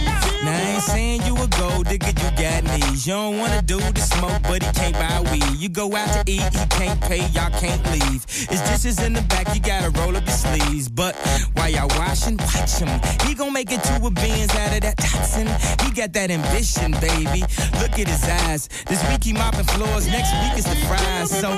Saying you a gold digger, you You don't wanna do the smoke, but he can't buy weed. You go out to eat, he can't pay, y'all can't leave. His dishes in the back, you gotta roll up your sleeves. But while y'all washing, watch him. He gon' make it to a Benz out of that toxin. He got that ambition, baby. Look at his eyes. This week he mopping floors, next week is the fries. So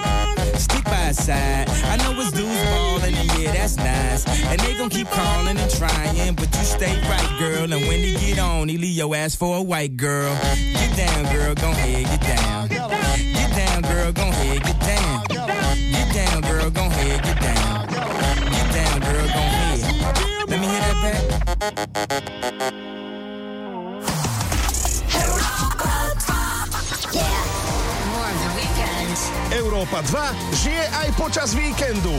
stick by his side. I know his dudes ballin', and yeah, that's nice. And they gon' keep calling and trying, but you stay right, girl. And when he get on, he leave your ass for a white girl. Get down, girl, gon' head, get down. Get down, girl, gon' head, get down. Get down, girl, gon' head, get down. Get down, girl, gon' head. Let me hear that back.
The weekend.
Európa 2 žije aj počas víkendu.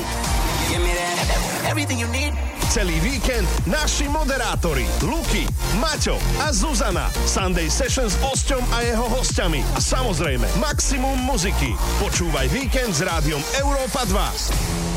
Celý víkend naši moderátori Luky, Maťo a Zuzana. Sunday Session s Osťom a jeho hostiami. A samozrejme maximum muziky. Počúvaj víkend s rádiom Európa 2.